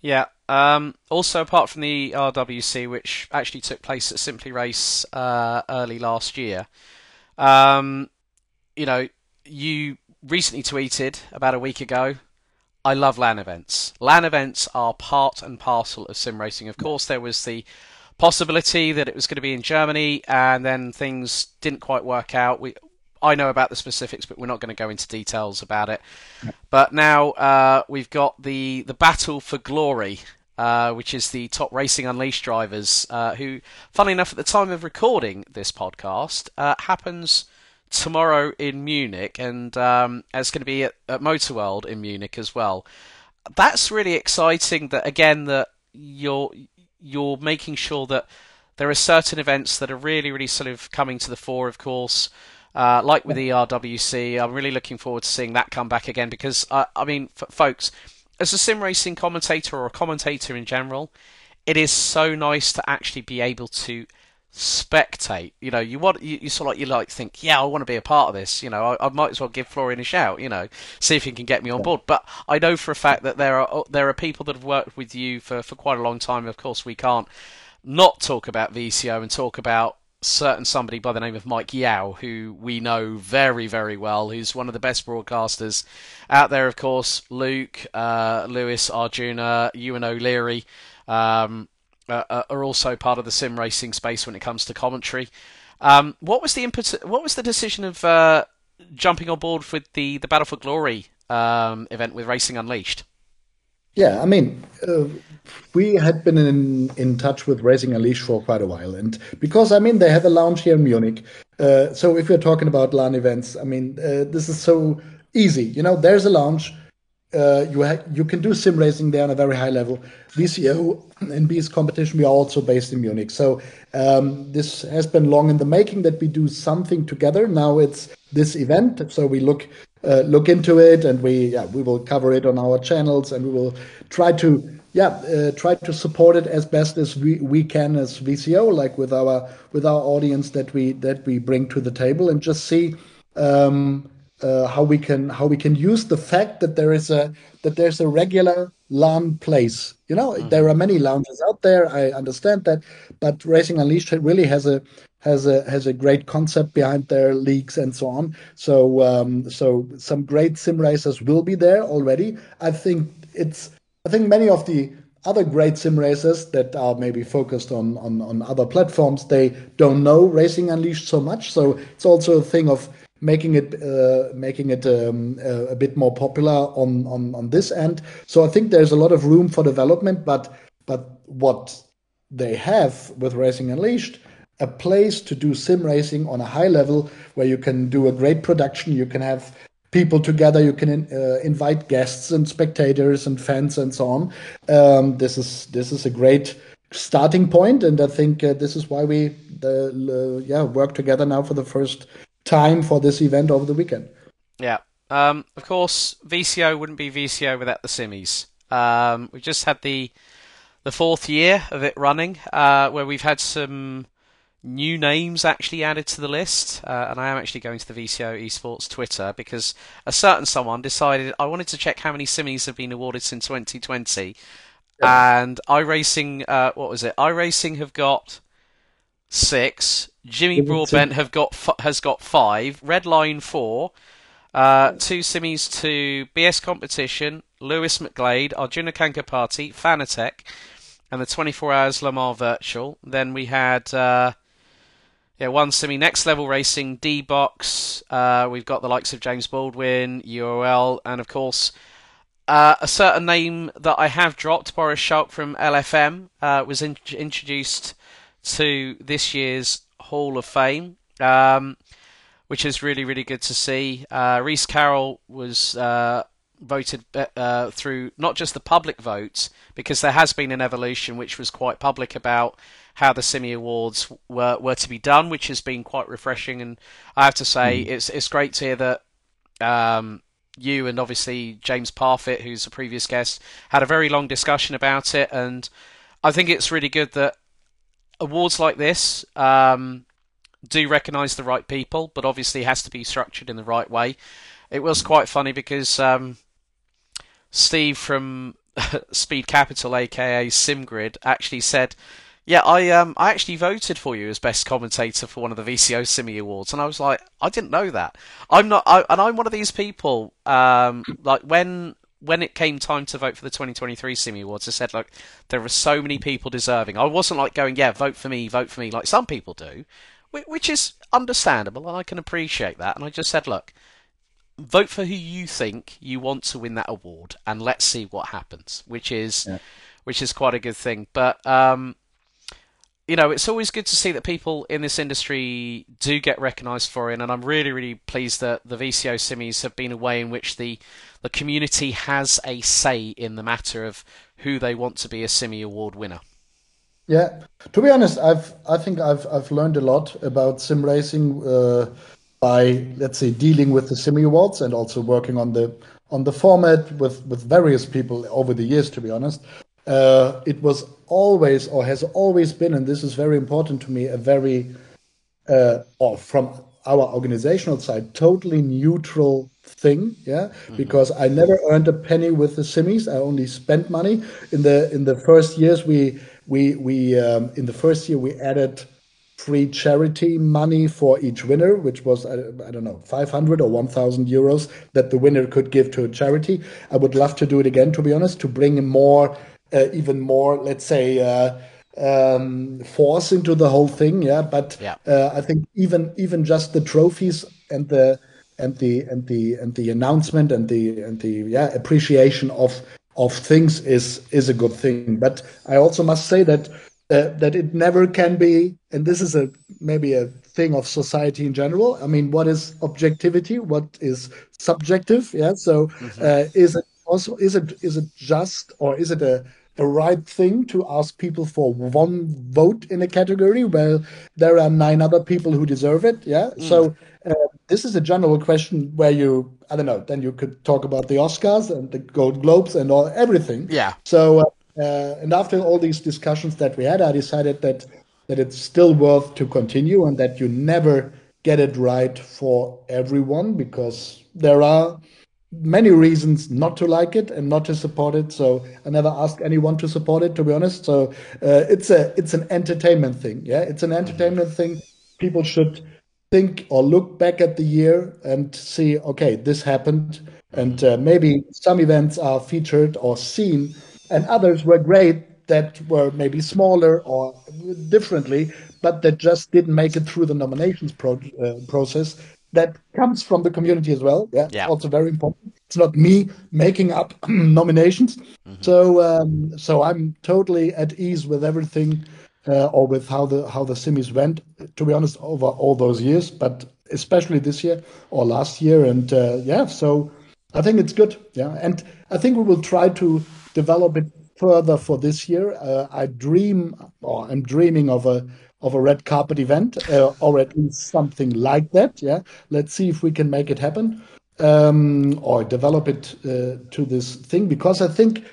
Yeah. Um, also, apart from the RWC, which actually took place at Simply Race uh, early last year, um, you know, you recently tweeted about a week ago. I love LAN events. LAN events are part and parcel of sim racing. Of course, there was the possibility that it was going to be in Germany, and then things didn't quite work out. We, I know about the specifics, but we're not going to go into details about it. But now uh, we've got the the battle for glory, uh, which is the top Racing Unleashed drivers, uh, who, funnily enough, at the time of recording this podcast, uh, happens tomorrow in Munich, and um, it's going to be at, at Motor World in Munich as well. That's really exciting. That again, that you're you're making sure that there are certain events that are really, really sort of coming to the fore, of course. Uh, like with ERWC, I'm really looking forward to seeing that come back again because, uh, I mean, f- folks, as a sim racing commentator or a commentator in general, it is so nice to actually be able to spectate. You know, you want you, you sort of like you like think, yeah, I want to be a part of this. You know, I, I, might as well give Florian a shout. You know, see if he can get me on board. But I know for a fact that there are there are people that have worked with you for for quite a long time. Of course, we can't not talk about VCO and talk about certain somebody by the name of Mike Yao, who we know very, very well, who's one of the best broadcasters out there, of course. Luke, uh, Lewis, Arjuna, Ewan O'Leary um, uh, are also part of the sim racing space when it comes to commentary. Um, what was the input? What was the decision of uh, jumping on board with the, the Battle for Glory um, event with Racing Unleashed? Yeah, I mean, uh, we had been in in touch with Racing Unleashed for quite a while, and because I mean they have a lounge here in Munich. Uh, so if we're talking about LAN events, I mean uh, this is so easy. You know, there's a lounge. Uh, you ha- you can do sim racing there on a very high level. VCO and BS competition. We are also based in Munich, so um, this has been long in the making that we do something together. Now it's this event, so we look uh, look into it, and we yeah, we will cover it on our channels, and we will try to yeah uh, try to support it as best as we, we can as VCO, like with our with our audience that we that we bring to the table, and just see. Um, uh, how we can how we can use the fact that there is a that there's a regular LAN place. You know, mm-hmm. there are many lounges out there. I understand that, but Racing Unleashed really has a has a has a great concept behind their leagues and so on. So um, so some great sim racers will be there already. I think it's I think many of the other great sim racers that are maybe focused on, on, on other platforms, they don't know Racing Unleashed so much. So it's also a thing of making it uh, making it um, a, a bit more popular on, on on this end. So I think there's a lot of room for development. But but what they have with Racing Unleashed a place to do sim racing on a high level where you can do a great production. You can have people together. You can uh, invite guests and spectators and fans and so on. Um, this is this is a great starting point, and I think uh, this is why we uh, yeah work together now for the first time for this event over the weekend. Yeah. Um, of course, VCO wouldn't be VCO without the Simmies. Um, we just had the the fourth year of it running, uh, where we've had some new names actually added to the list, uh, and I am actually going to the VCO Esports Twitter because a certain someone decided I wanted to check how many Simmies have been awarded since 2020, yeah. and iRacing, uh, what was it? iRacing have got six. Jimmy Broadbent have got has got five. Redline four. Uh, two simmies to BS competition. Lewis McGlade, Arjuna Kankapati, Fanatec, and the 24 Hours Le Mans Virtual. Then we had uh, yeah, one Simi next level racing, D box. Uh, we've got the likes of James Baldwin, UOL, and of course uh, a certain name that I have dropped, Boris Schalk from LFM, uh, was in- introduced to this year's Hall of Fame, um, which is really really good to see. Uh, Reese Carroll was uh, voted uh, through not just the public votes, because there has been an evolution which was quite public about how the Simi Awards were, were to be done, which has been quite refreshing. And I have to say, mm. it's it's great to hear that um, you and obviously James Parfitt, who's a previous guest, had a very long discussion about it. And I think it's really good that awards like this um, do recognise the right people, but obviously has to be structured in the right way. It was quite funny because um, Steve from [laughs] Speed Capital, aka SimGrid, actually said, "Yeah, I um I actually voted for you as best commentator for one of the VCO Simi Awards," and I was like, "I didn't know that. I'm not, I, and I'm one of these people. Um, like when when it came time to vote for the 2023 Simi Awards, I said, look, there are so many people deserving. I wasn't like going, yeah, vote for me, vote for me, like some people do, which is understandable, and I can appreciate that. And I just said, look, vote for who you think you want to win that award, and let's see what happens. Which is, yeah. which is quite a good thing. But um, you know, it's always good to see that people in this industry do get recognised for it, and I'm really, really pleased that the VCO Simmies have been a way in which the the community has a say in the matter of who they want to be a Simi Award winner. Yeah, to be honest, I've I think I've I've learned a lot about sim racing uh, by let's say dealing with the sim awards and also working on the on the format with with various people over the years. To be honest, uh, it was always or has always been, and this is very important to me, a very uh, or from our organizational side, totally neutral thing. Yeah, mm-hmm. because I never earned a penny with the simmies. I only spent money in the in the first years we we we um, in the first year we added free charity money for each winner, which was I, I don't know 500 or 1,000 euros that the winner could give to a charity. I would love to do it again, to be honest, to bring more, uh, even more, let's say. Uh, um, force into the whole thing, yeah. But yeah. Uh, I think even even just the trophies and the and the and the and the announcement and the and the yeah appreciation of of things is is a good thing. But I also must say that uh, that it never can be, and this is a maybe a thing of society in general. I mean, what is objectivity? What is subjective? Yeah. So mm-hmm. uh, is it also is it is it just or is it a a right thing to ask people for one vote in a category where there are nine other people who deserve it? Yeah. Mm. So uh, this is a general question where you, I don't know, then you could talk about the Oscars and the Gold Globes and all everything. Yeah. So, uh, and after all these discussions that we had, I decided that that it's still worth to continue and that you never get it right for everyone because there are many reasons not to like it and not to support it. So I never ask anyone to support it, to be honest. So uh, it's a it's an entertainment thing. Yeah, it's an entertainment thing. People should think or look back at the year and see, okay, this happened, and uh, maybe some events are featured or seen, and others were great that were maybe smaller or differently, but that just didn't make it through the nominations pro- uh, process. That comes from the community as well. Yeah, yeah. also very important. It's not me making up [clears throat] nominations. Mm-hmm. So, um, so I'm totally at ease with everything uh, or with how the how the Simmies went. To be honest, over all those years, but especially this year or last year, and uh, yeah, so I think it's good. Yeah, and I think we will try to develop it further for this year. Uh, I dream, or I'm dreaming of a of a red carpet event, uh, or at least something like that. Yeah, let's see if we can make it happen. Um, or develop it uh, to this thing because I think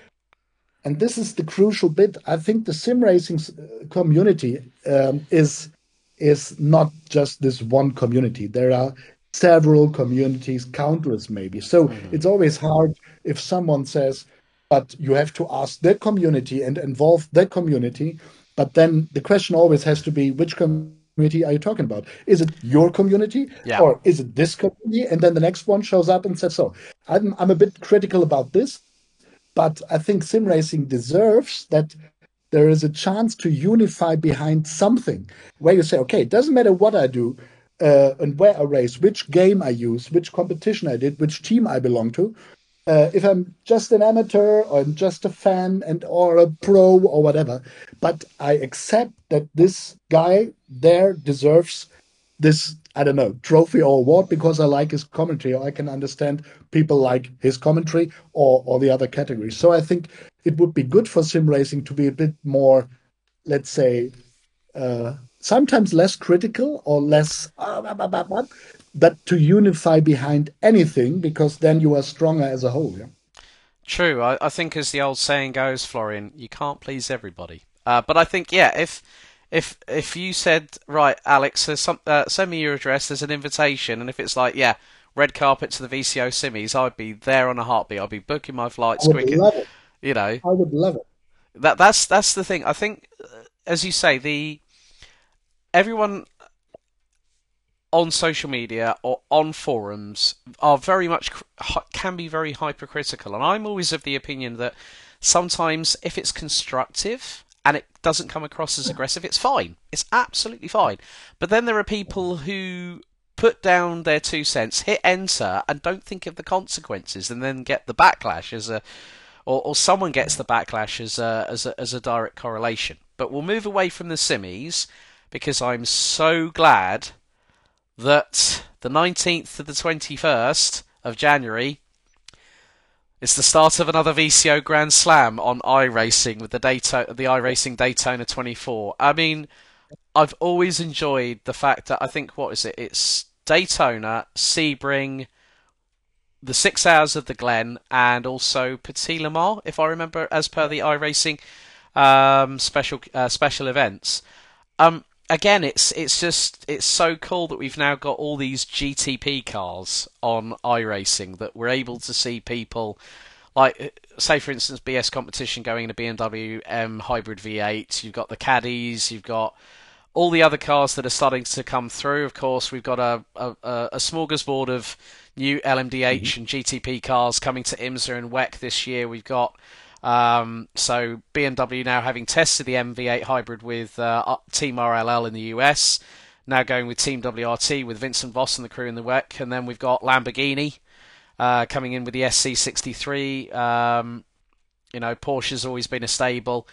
and this is the crucial bit. I think the sim racing uh, community um, is is not just this one community. There are several communities, countless maybe. So mm-hmm. it's always hard if someone says, "But you have to ask their community and involve their community." But then the question always has to be, which community are you talking about? Is it your community yeah. or is it this community? And then the next one shows up and says, so I'm, I'm a bit critical about this. But I think sim racing deserves that there is a chance to unify behind something where you say, okay, it doesn't matter what I do uh, and where I race, which game I use, which competition I did, which team I belong to. Uh, if I'm just an amateur or I'm just a fan and or a pro or whatever, but I accept that this guy there deserves this I don't know, trophy or award because I like his commentary or I can understand people like his commentary or, or the other categories. So I think it would be good for sim racing to be a bit more, let's say, uh, sometimes less critical or less, uh, but to unify behind anything because then you are stronger as a whole. Yeah? True. I, I think, as the old saying goes, Florian, you can't please everybody. Uh, but I think, yeah, if if if you said right, Alex, some, uh, send me your address. There's an invitation, and if it's like, yeah, red carpet to the VCO Simmies, I'd be there on a heartbeat. I'd be booking my flights quick. You know, I would love it. That that's that's the thing. I think, uh, as you say, the everyone on social media or on forums are very much can be very hypercritical, and I'm always of the opinion that sometimes if it's constructive and it doesn't come across as aggressive, it's fine. It's absolutely fine. But then there are people who put down their two cents, hit enter, and don't think of the consequences, and then get the backlash as a, or, or someone gets the backlash as a, as a as a direct correlation. But we'll move away from the simmies because I'm so glad that the 19th to the 21st of January It's the start of another VCO Grand Slam on iRacing with the Daytona, the iRacing Daytona 24. I mean, I've always enjoyed the fact that I think what is it? It's Daytona, Sebring, the six hours of the Glen, and also Petit Le Mans, if I remember, as per the iRacing um, special uh, special events. Um, again, it's it's just it's so cool that we've now got all these GTP cars on iRacing that we're able to see people like say for instance BS competition going into BMW M hybrid V8. You've got the caddies, you've got all the other cars that are starting to come through. Of course, we've got a a, a smorgasbord of new LMDH mm-hmm. and GTP cars coming to IMSA and WEC this year. We've got um, so BMW now having tested the MV8 hybrid with uh, Team RLL in the US, now going with Team WRT with Vincent Vosse and the crew in the WEC, and then we've got Lamborghini uh, coming in with the SC63. Um, you know, Porsche's always been a stable.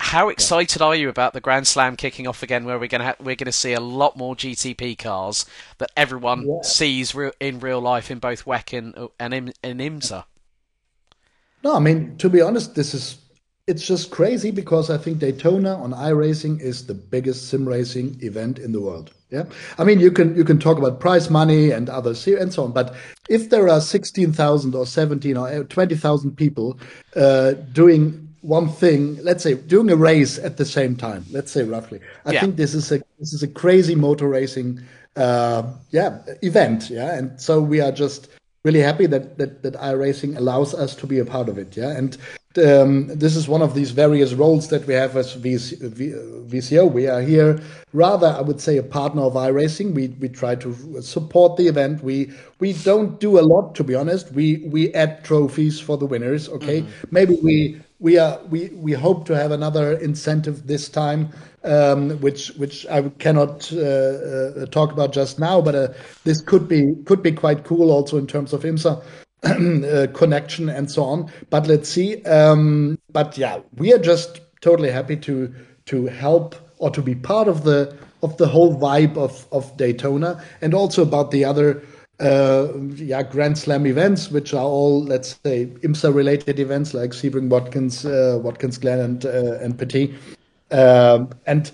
How excited are you about the Grand Slam kicking off again, where we're going to ha- we're going to see a lot more GTP cars that everyone yeah. sees re- in real life in both WEC and and, and IMSA? No, I mean to be honest, this is it's just crazy because I think Daytona on iRacing is the biggest sim racing event in the world. Yeah, I mean you can you can talk about prize money and other and so on, but if there are sixteen thousand or seventeen or twenty thousand people uh, doing one thing, let's say doing a race at the same time, let's say roughly, I yeah. think this is a this is a crazy motor racing uh, yeah event. Yeah, and so we are just really happy that that that iRacing allows us to be a part of it. Yeah, and um, this is one of these various roles that we have as VC, VCO. We are here rather, I would say, a partner of iRacing. We we try to support the event. We we don't do a lot, to be honest. We we add trophies for the winners. Okay, mm-hmm. maybe we we are we we hope to have another incentive this time um, which which I cannot uh, uh, talk about just now, but uh, this could be could be quite cool also in terms of IMSA. [clears throat] Uh, connection and so on, but let's see. Um, but yeah, we are just totally happy to to help or to be part of the of the whole vibe of of Daytona, and also about the other uh, yeah, Grand Slam events, which are all, let's say, IMSA related events like Sebring, Watkins, uh, Watkins Glen, and uh, and Petit. Um, and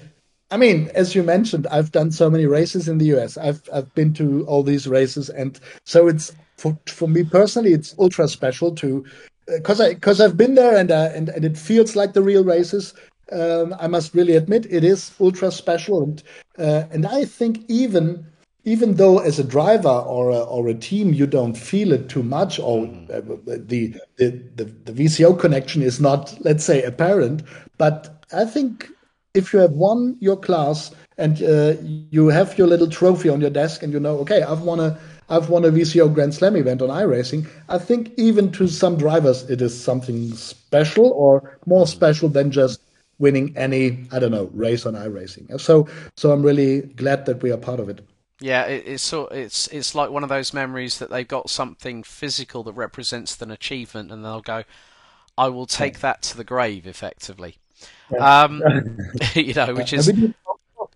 I mean, as you mentioned, I've done so many races in the US. I've I've been to all these races, and so it's for for me personally, it's ultra special to because uh, I because I've been there and uh, and and it feels like the real races. Um, I must really admit, it is ultra special, and uh, and I think even even though as a driver or a, or a team you don't feel it too much or mm-hmm. uh, the, the, the the VCO connection is not let's say apparent but I think if you have won your class and uh, you have your little trophy on your desk and you know, okay, I've won a I've won a VCO Grand Slam event on iRacing. I think even to some drivers it is something special or more special than just winning any I don't know race on iRacing. So so I'm really glad that we are part of it. Yeah, it, it's so it's it's like one of those memories that they've got something physical that represents an achievement, and they'll go, "I will take that to the grave." Effectively, um, [laughs] [laughs] you know, which is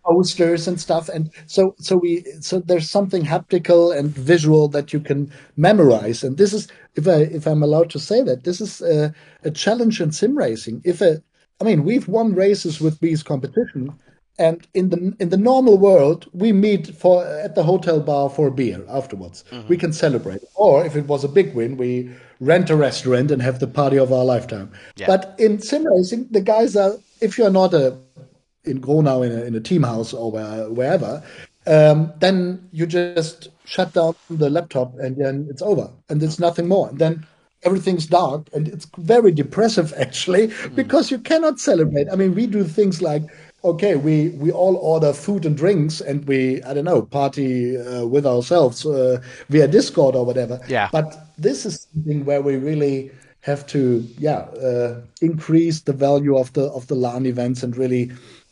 posters and stuff and so so we so there's something haptical and visual that you can memorize and this is if i if i'm allowed to say that this is a, a challenge in sim racing. If a i mean we've won races with these competition and in the in the normal world we meet for at the hotel bar for a beer afterwards mm-hmm. we can celebrate or if it was a big win we rent a restaurant and have the party of our lifetime yeah. but in sim racing the guys are if you're not a in Gronau in a, in a team house or where, wherever um, then you just shut down the laptop and then it's over and there's nothing more and then everything's dark and it's very depressive [laughs] actually mm. because you cannot celebrate i mean we do things like okay, we we all order food and drinks, and we I don't know party uh, with ourselves uh, via Discord or whatever. Yeah. But this is something where we really have to yeah uh, increase the value of the of the LAN events and really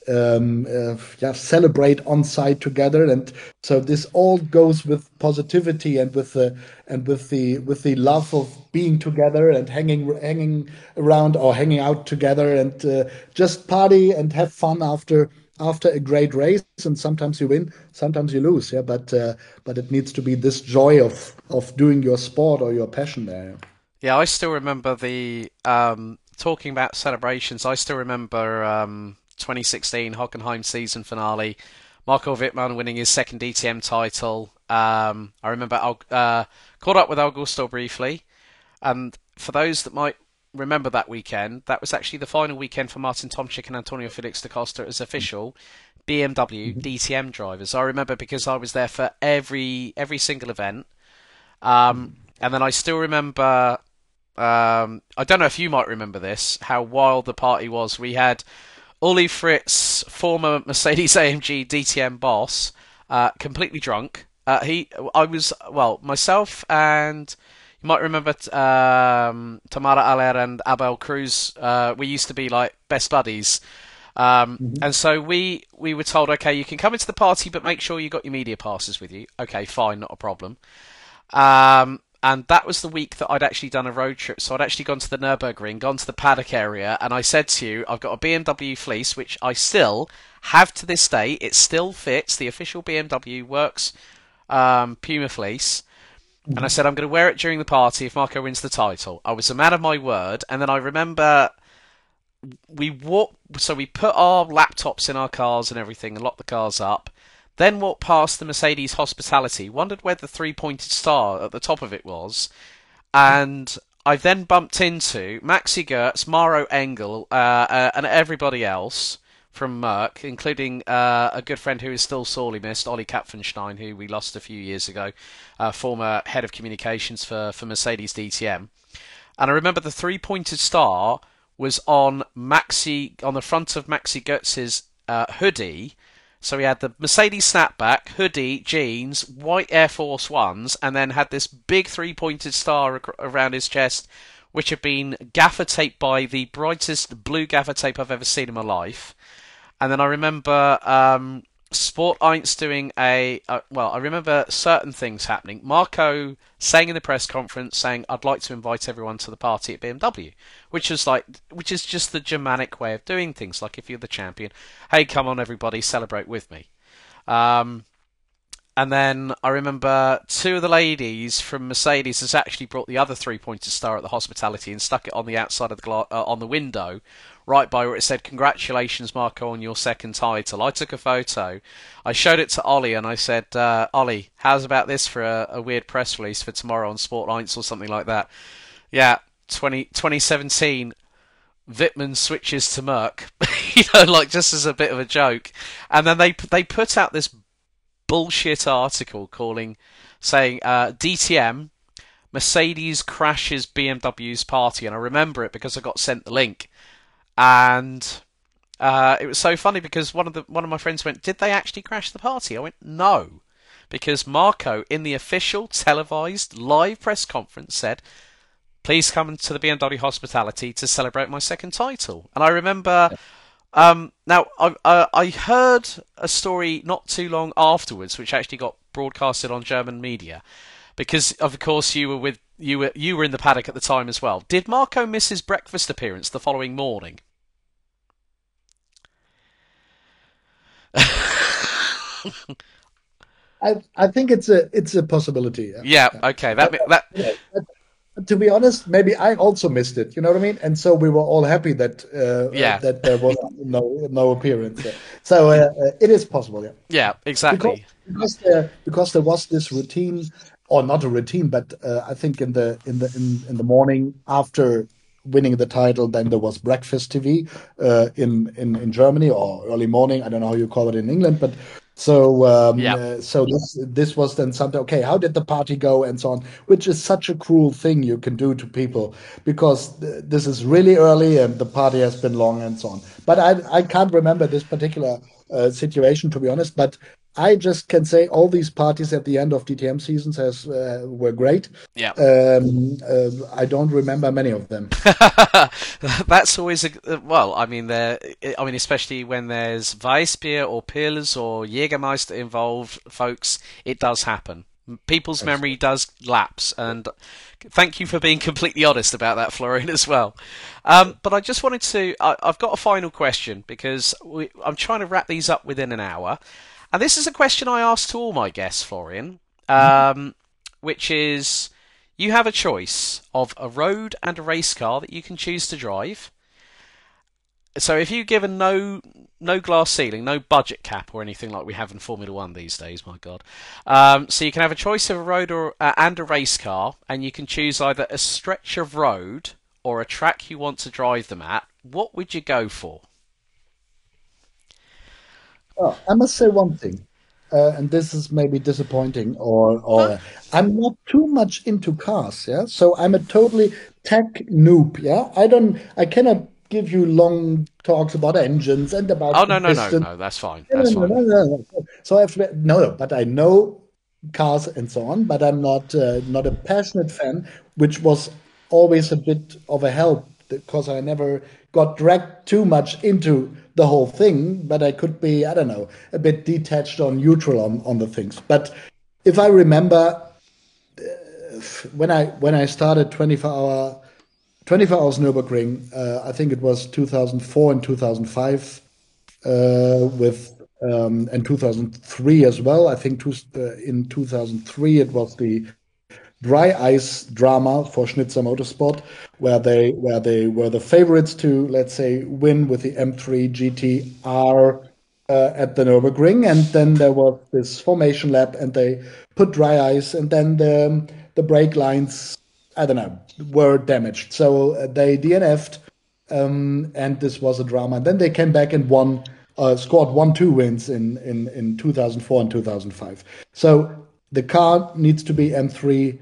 um, uh, yeah, celebrate on site together. And so this all goes with positivity and with the and with the with the love of being together and hanging hanging around or hanging out together and uh, just party and have fun after after a great race. And sometimes you win, sometimes you lose. Yeah, but uh, but it needs to be this joy of of doing your sport or your passion there. Yeah, I still remember the um, talking about celebrations. I still remember um, 2016 Hockenheim season finale. Marco Wittmann winning his second DTM title. Um, I remember uh, caught up with Augusto briefly, and for those that might remember that weekend, that was actually the final weekend for Martin Tomczyk and Antonio Felix da Costa as official BMW DTM drivers. I remember because I was there for every every single event, um, and then I still remember. Um, I don't know if you might remember this. How wild the party was. We had Uli Fritz, former Mercedes AMG DTM boss, uh, completely drunk. Uh, he, I was well, myself and you might remember um, Tamara Aller and Abel Cruz. Uh, we used to be like best buddies. Um, mm-hmm. And so we we were told, okay, you can come into the party, but make sure you got your media passes with you. Okay, fine, not a problem. Um, and that was the week that I'd actually done a road trip. So I'd actually gone to the Nurburgring, gone to the paddock area, and I said to you, I've got a BMW fleece, which I still have to this day. It still fits. The official BMW works um, Puma fleece. And I said, I'm going to wear it during the party if Marco wins the title. I was a man of my word. And then I remember we walked, so we put our laptops in our cars and everything and locked the cars up. Then walked past the Mercedes hospitality, wondered where the three pointed star at the top of it was. And I then bumped into Maxi Götz, Maro Engel, uh, uh, and everybody else from Merck, including uh, a good friend who is still sorely missed, Ollie Kapfenstein, who we lost a few years ago, uh, former head of communications for, for Mercedes DTM. And I remember the three pointed star was on Maxi on the front of Maxi Götz's uh, hoodie. So he had the Mercedes snapback, hoodie, jeans, white Air Force Ones, and then had this big three pointed star around his chest, which had been gaffer taped by the brightest blue gaffer tape I've ever seen in my life. And then I remember um, Sport Eins doing a well. I remember certain things happening. Marco saying in the press conference, saying, "I'd like to invite everyone to the party at BMW," which is like, which is just the Germanic way of doing things. Like if you're the champion, hey, come on, everybody, celebrate with me. Um, and then I remember two of the ladies from Mercedes has actually brought the other three-pointed star at the hospitality and stuck it on the outside of the gla- uh, on the window, right by where it said "Congratulations, Marco, on your second title." I took a photo, I showed it to Ollie, and I said, uh, "Ollie, how's about this for a, a, weird press release for tomorrow on Sport Eins or something like that?" Yeah, 20, 2017. Wittmann switches to Merc, [laughs] you know, like just as a bit of a joke, and then they they put out this bullshit article calling, saying uh, DTM Mercedes crashes BMW's party, and I remember it because I got sent the link, and uh, it was so funny because one of the one of my friends went, "Did they actually crash the party?" I went, "No," because Marco in the official televised live press conference said. Please come to the BMW hospitality to celebrate my second title. And I remember um, now, I, uh, I heard a story not too long afterwards, which actually got broadcasted on German media, because of course you were with you were you were in the paddock at the time as well. Did Marco miss his breakfast appearance the following morning? [laughs] I I think it's a it's a possibility. Yeah. yeah okay. That that. Yeah, to be honest, maybe I also missed it. You know what I mean? And so we were all happy that uh, yeah. that there was no no appearance. So uh, uh, it is possible. Yeah. Yeah. Exactly. Because because there, because there was this routine, or not a routine, but uh, I think in the in the in, in the morning after winning the title, then there was breakfast TV uh, in, in in Germany or early morning. I don't know how you call it in England, but so um, yeah. Uh, so this this was then something. Okay, how did the party go and so on? Which is such a cruel thing you can do to people because th- this is really early and the party has been long and so on. But I I can't remember this particular uh, situation to be honest. But I just can say all these parties at the end of DTM seasons has uh, were great. Yeah. Um, uh, I don't remember many of them. [laughs] That's always a well. I mean, there. I mean, especially when there's Weissbier or Pils or Jägermeister involved, folks. It does happen. People's memory does lapse, and thank you for being completely honest about that, Florian, as well. Um, but I just wanted to. I, have got a final question because we, I'm trying to wrap these up within an hour. And this is a question I ask to all my guests, Florian, um, which is you have a choice of a road and a race car that you can choose to drive. So if you give a no no glass ceiling, no budget cap or anything like we have in Formula One these days, my God. Um, so you can have a choice of a road or uh, and a race car, and you can choose either a stretch of road or a track you want to drive them at. What would you go for? Oh, I must say one thing, uh, and this is maybe disappointing, or or I'm not too much into cars, yeah. So I'm a totally tech noob, yeah. I don't, I cannot give you long talks about engines and about. Oh no no no no, that's fine. That's no, no, fine. no, no, no. So I've no, no, but I know cars and so on, but I'm not uh, not a passionate fan, which was always a bit of a help because I never got dragged too much into the whole thing, but I could be, I don't know, a bit detached or neutral on, on the things. But if I remember uh, when I when I started 24 hour 24 hours Nürburgring, uh, I think it was 2004 and 2005 uh, with um, and 2003 as well. I think two, uh, in 2003 it was the dry ice drama for Schnitzer Motorsport, where they where they were the favorites to let's say win with the M3 GTR uh, at the Nurburgring, and then there was this formation lap, and they put dry ice, and then the the brake lines I don't know were damaged, so uh, they DNF'd, um, and this was a drama. And then they came back and won. Uh, scored one two wins in, in, in 2004 and 2005. So the car needs to be M3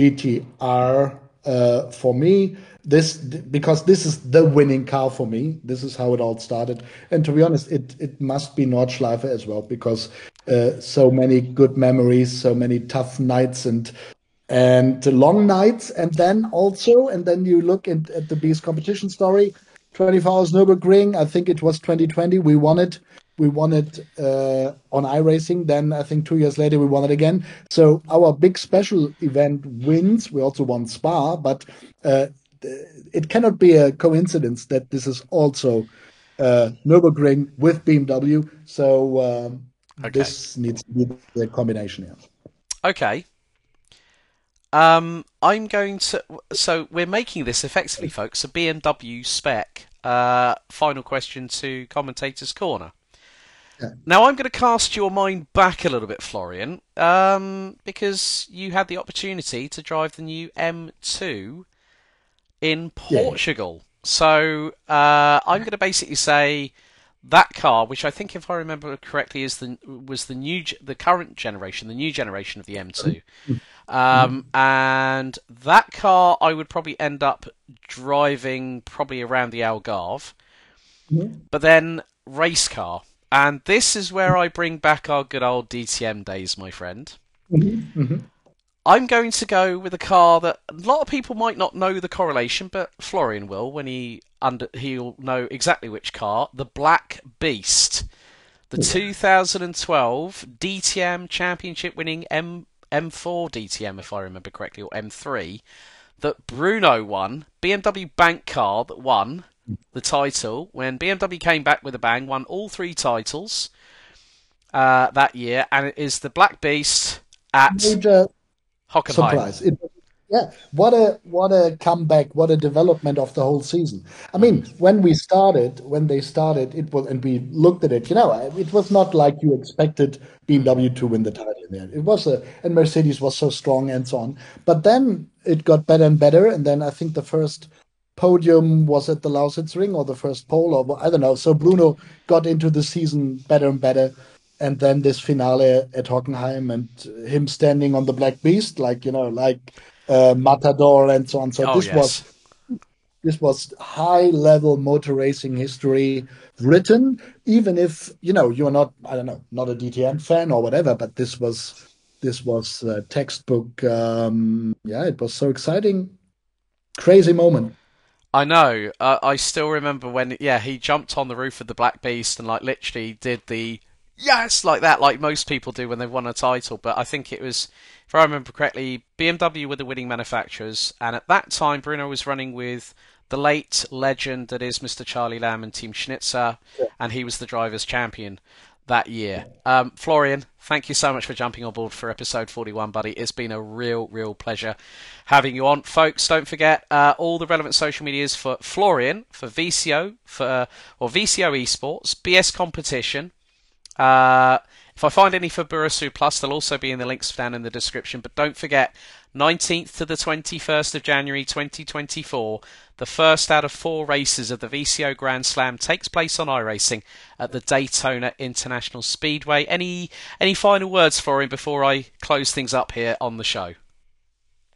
GTR uh, for me. This because this is the winning car for me. This is how it all started. And to be honest, it it must be Nordschleife as well because uh, so many good memories, so many tough nights and and long nights, and then also and then you look at, at the BS competition story. 24 hours Nürburgring. I think it was 2020. We won it we won it uh, on iRacing. Then I think two years later we won it again. So our big special event wins. We also won Spa, but uh, it cannot be a coincidence that this is also uh, Nürburgring with BMW. So um, okay. this needs to be the combination here. Okay. Um, I'm going to. So we're making this effectively, folks, a BMW spec. Uh, final question to commentators' corner. Now I'm going to cast your mind back a little bit, Florian, um, because you had the opportunity to drive the new M2 in Portugal. Yeah. So uh, I'm going to basically say that car, which I think, if I remember correctly, is the was the new the current generation, the new generation of the M2. Mm-hmm. Um, and that car, I would probably end up driving probably around the Algarve. Mm-hmm. But then race car and this is where I bring back our good old DTM days, my friend. Mm-hmm. Mm-hmm. I'm going to go with a car that a lot of people might not know the correlation, but Florian will when he under he'll know exactly which car. The Black Beast, the 2012 DTM Championship winning M M4 DTM, if I remember correctly, or M3, that Bruno won. BMW bank car that won the title when BMW came back with a bang, won all three titles uh, that year, and it is the Black Beast at Major Hockenheim. Surprise. It, yeah, what a what a comeback! What a development of the whole season. I mean, when we started, when they started, it was, and we looked at it. You know, it was not like you expected BMW to win the title in the end. It was a, and Mercedes was so strong and so on. But then it got better and better, and then I think the first podium was at the Lausitzring or the first pole or I don't know. So Bruno got into the season better and better. And then this finale at Hockenheim and him standing on the Black Beast, like, you know, like uh, Matador and so on. So oh, this yes. was this was high level motor racing history written, even if, you know, you're not, I don't know, not a DTM fan or whatever, but this was this was a textbook. Um, yeah, it was so exciting. Crazy moment. I know. Uh, I still remember when, yeah, he jumped on the roof of the Black Beast and like literally did the yes like that, like most people do when they've won a title. But I think it was, if I remember correctly, BMW were the winning manufacturers, and at that time Bruno was running with the late legend that is Mr. Charly Lamm and Team Schnitzer, yeah. and he was the drivers' champion. That year. Um, Florian, thank you so much for jumping on board for episode 41, buddy. It's been a real, real pleasure having you on. Folks, don't forget uh, all the relevant social medias for Florian, for VCO, for or VCO Esports, BS Competition. Uh, if I find any for Burosüd Plus, they'll also be in the links down in the description. But don't forget, 19th to the 21st of January 2024, the first out of four races of the VCO Grand Slam takes place on iRacing at the Daytona International Speedway. Any any final words for him before I close things up here on the show?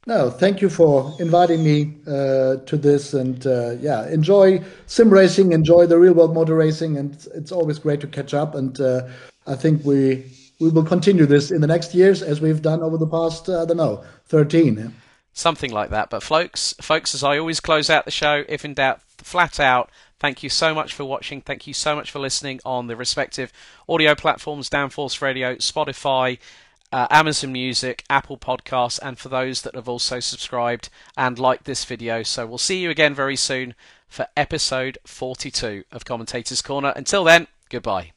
No, thank you for inviting me uh, to this, and uh, yeah, enjoy sim racing, enjoy the real world motor racing, and it's, always great to catch up. And uh, I think we we will continue this in the next years as we've done over the past uh, I don't know thirteen. Something like that. But folks, folks, as I always close out the show, if in doubt, flat out. Thank you so much for watching. Thank you so much for listening on the respective audio platforms: Downforce Radio, Spotify. Uh, Amazon Music, Apple Podcasts, and for those that have also subscribed and liked this video. So we'll see you again very soon for episode 42 of Commentators Corner. Until then, goodbye.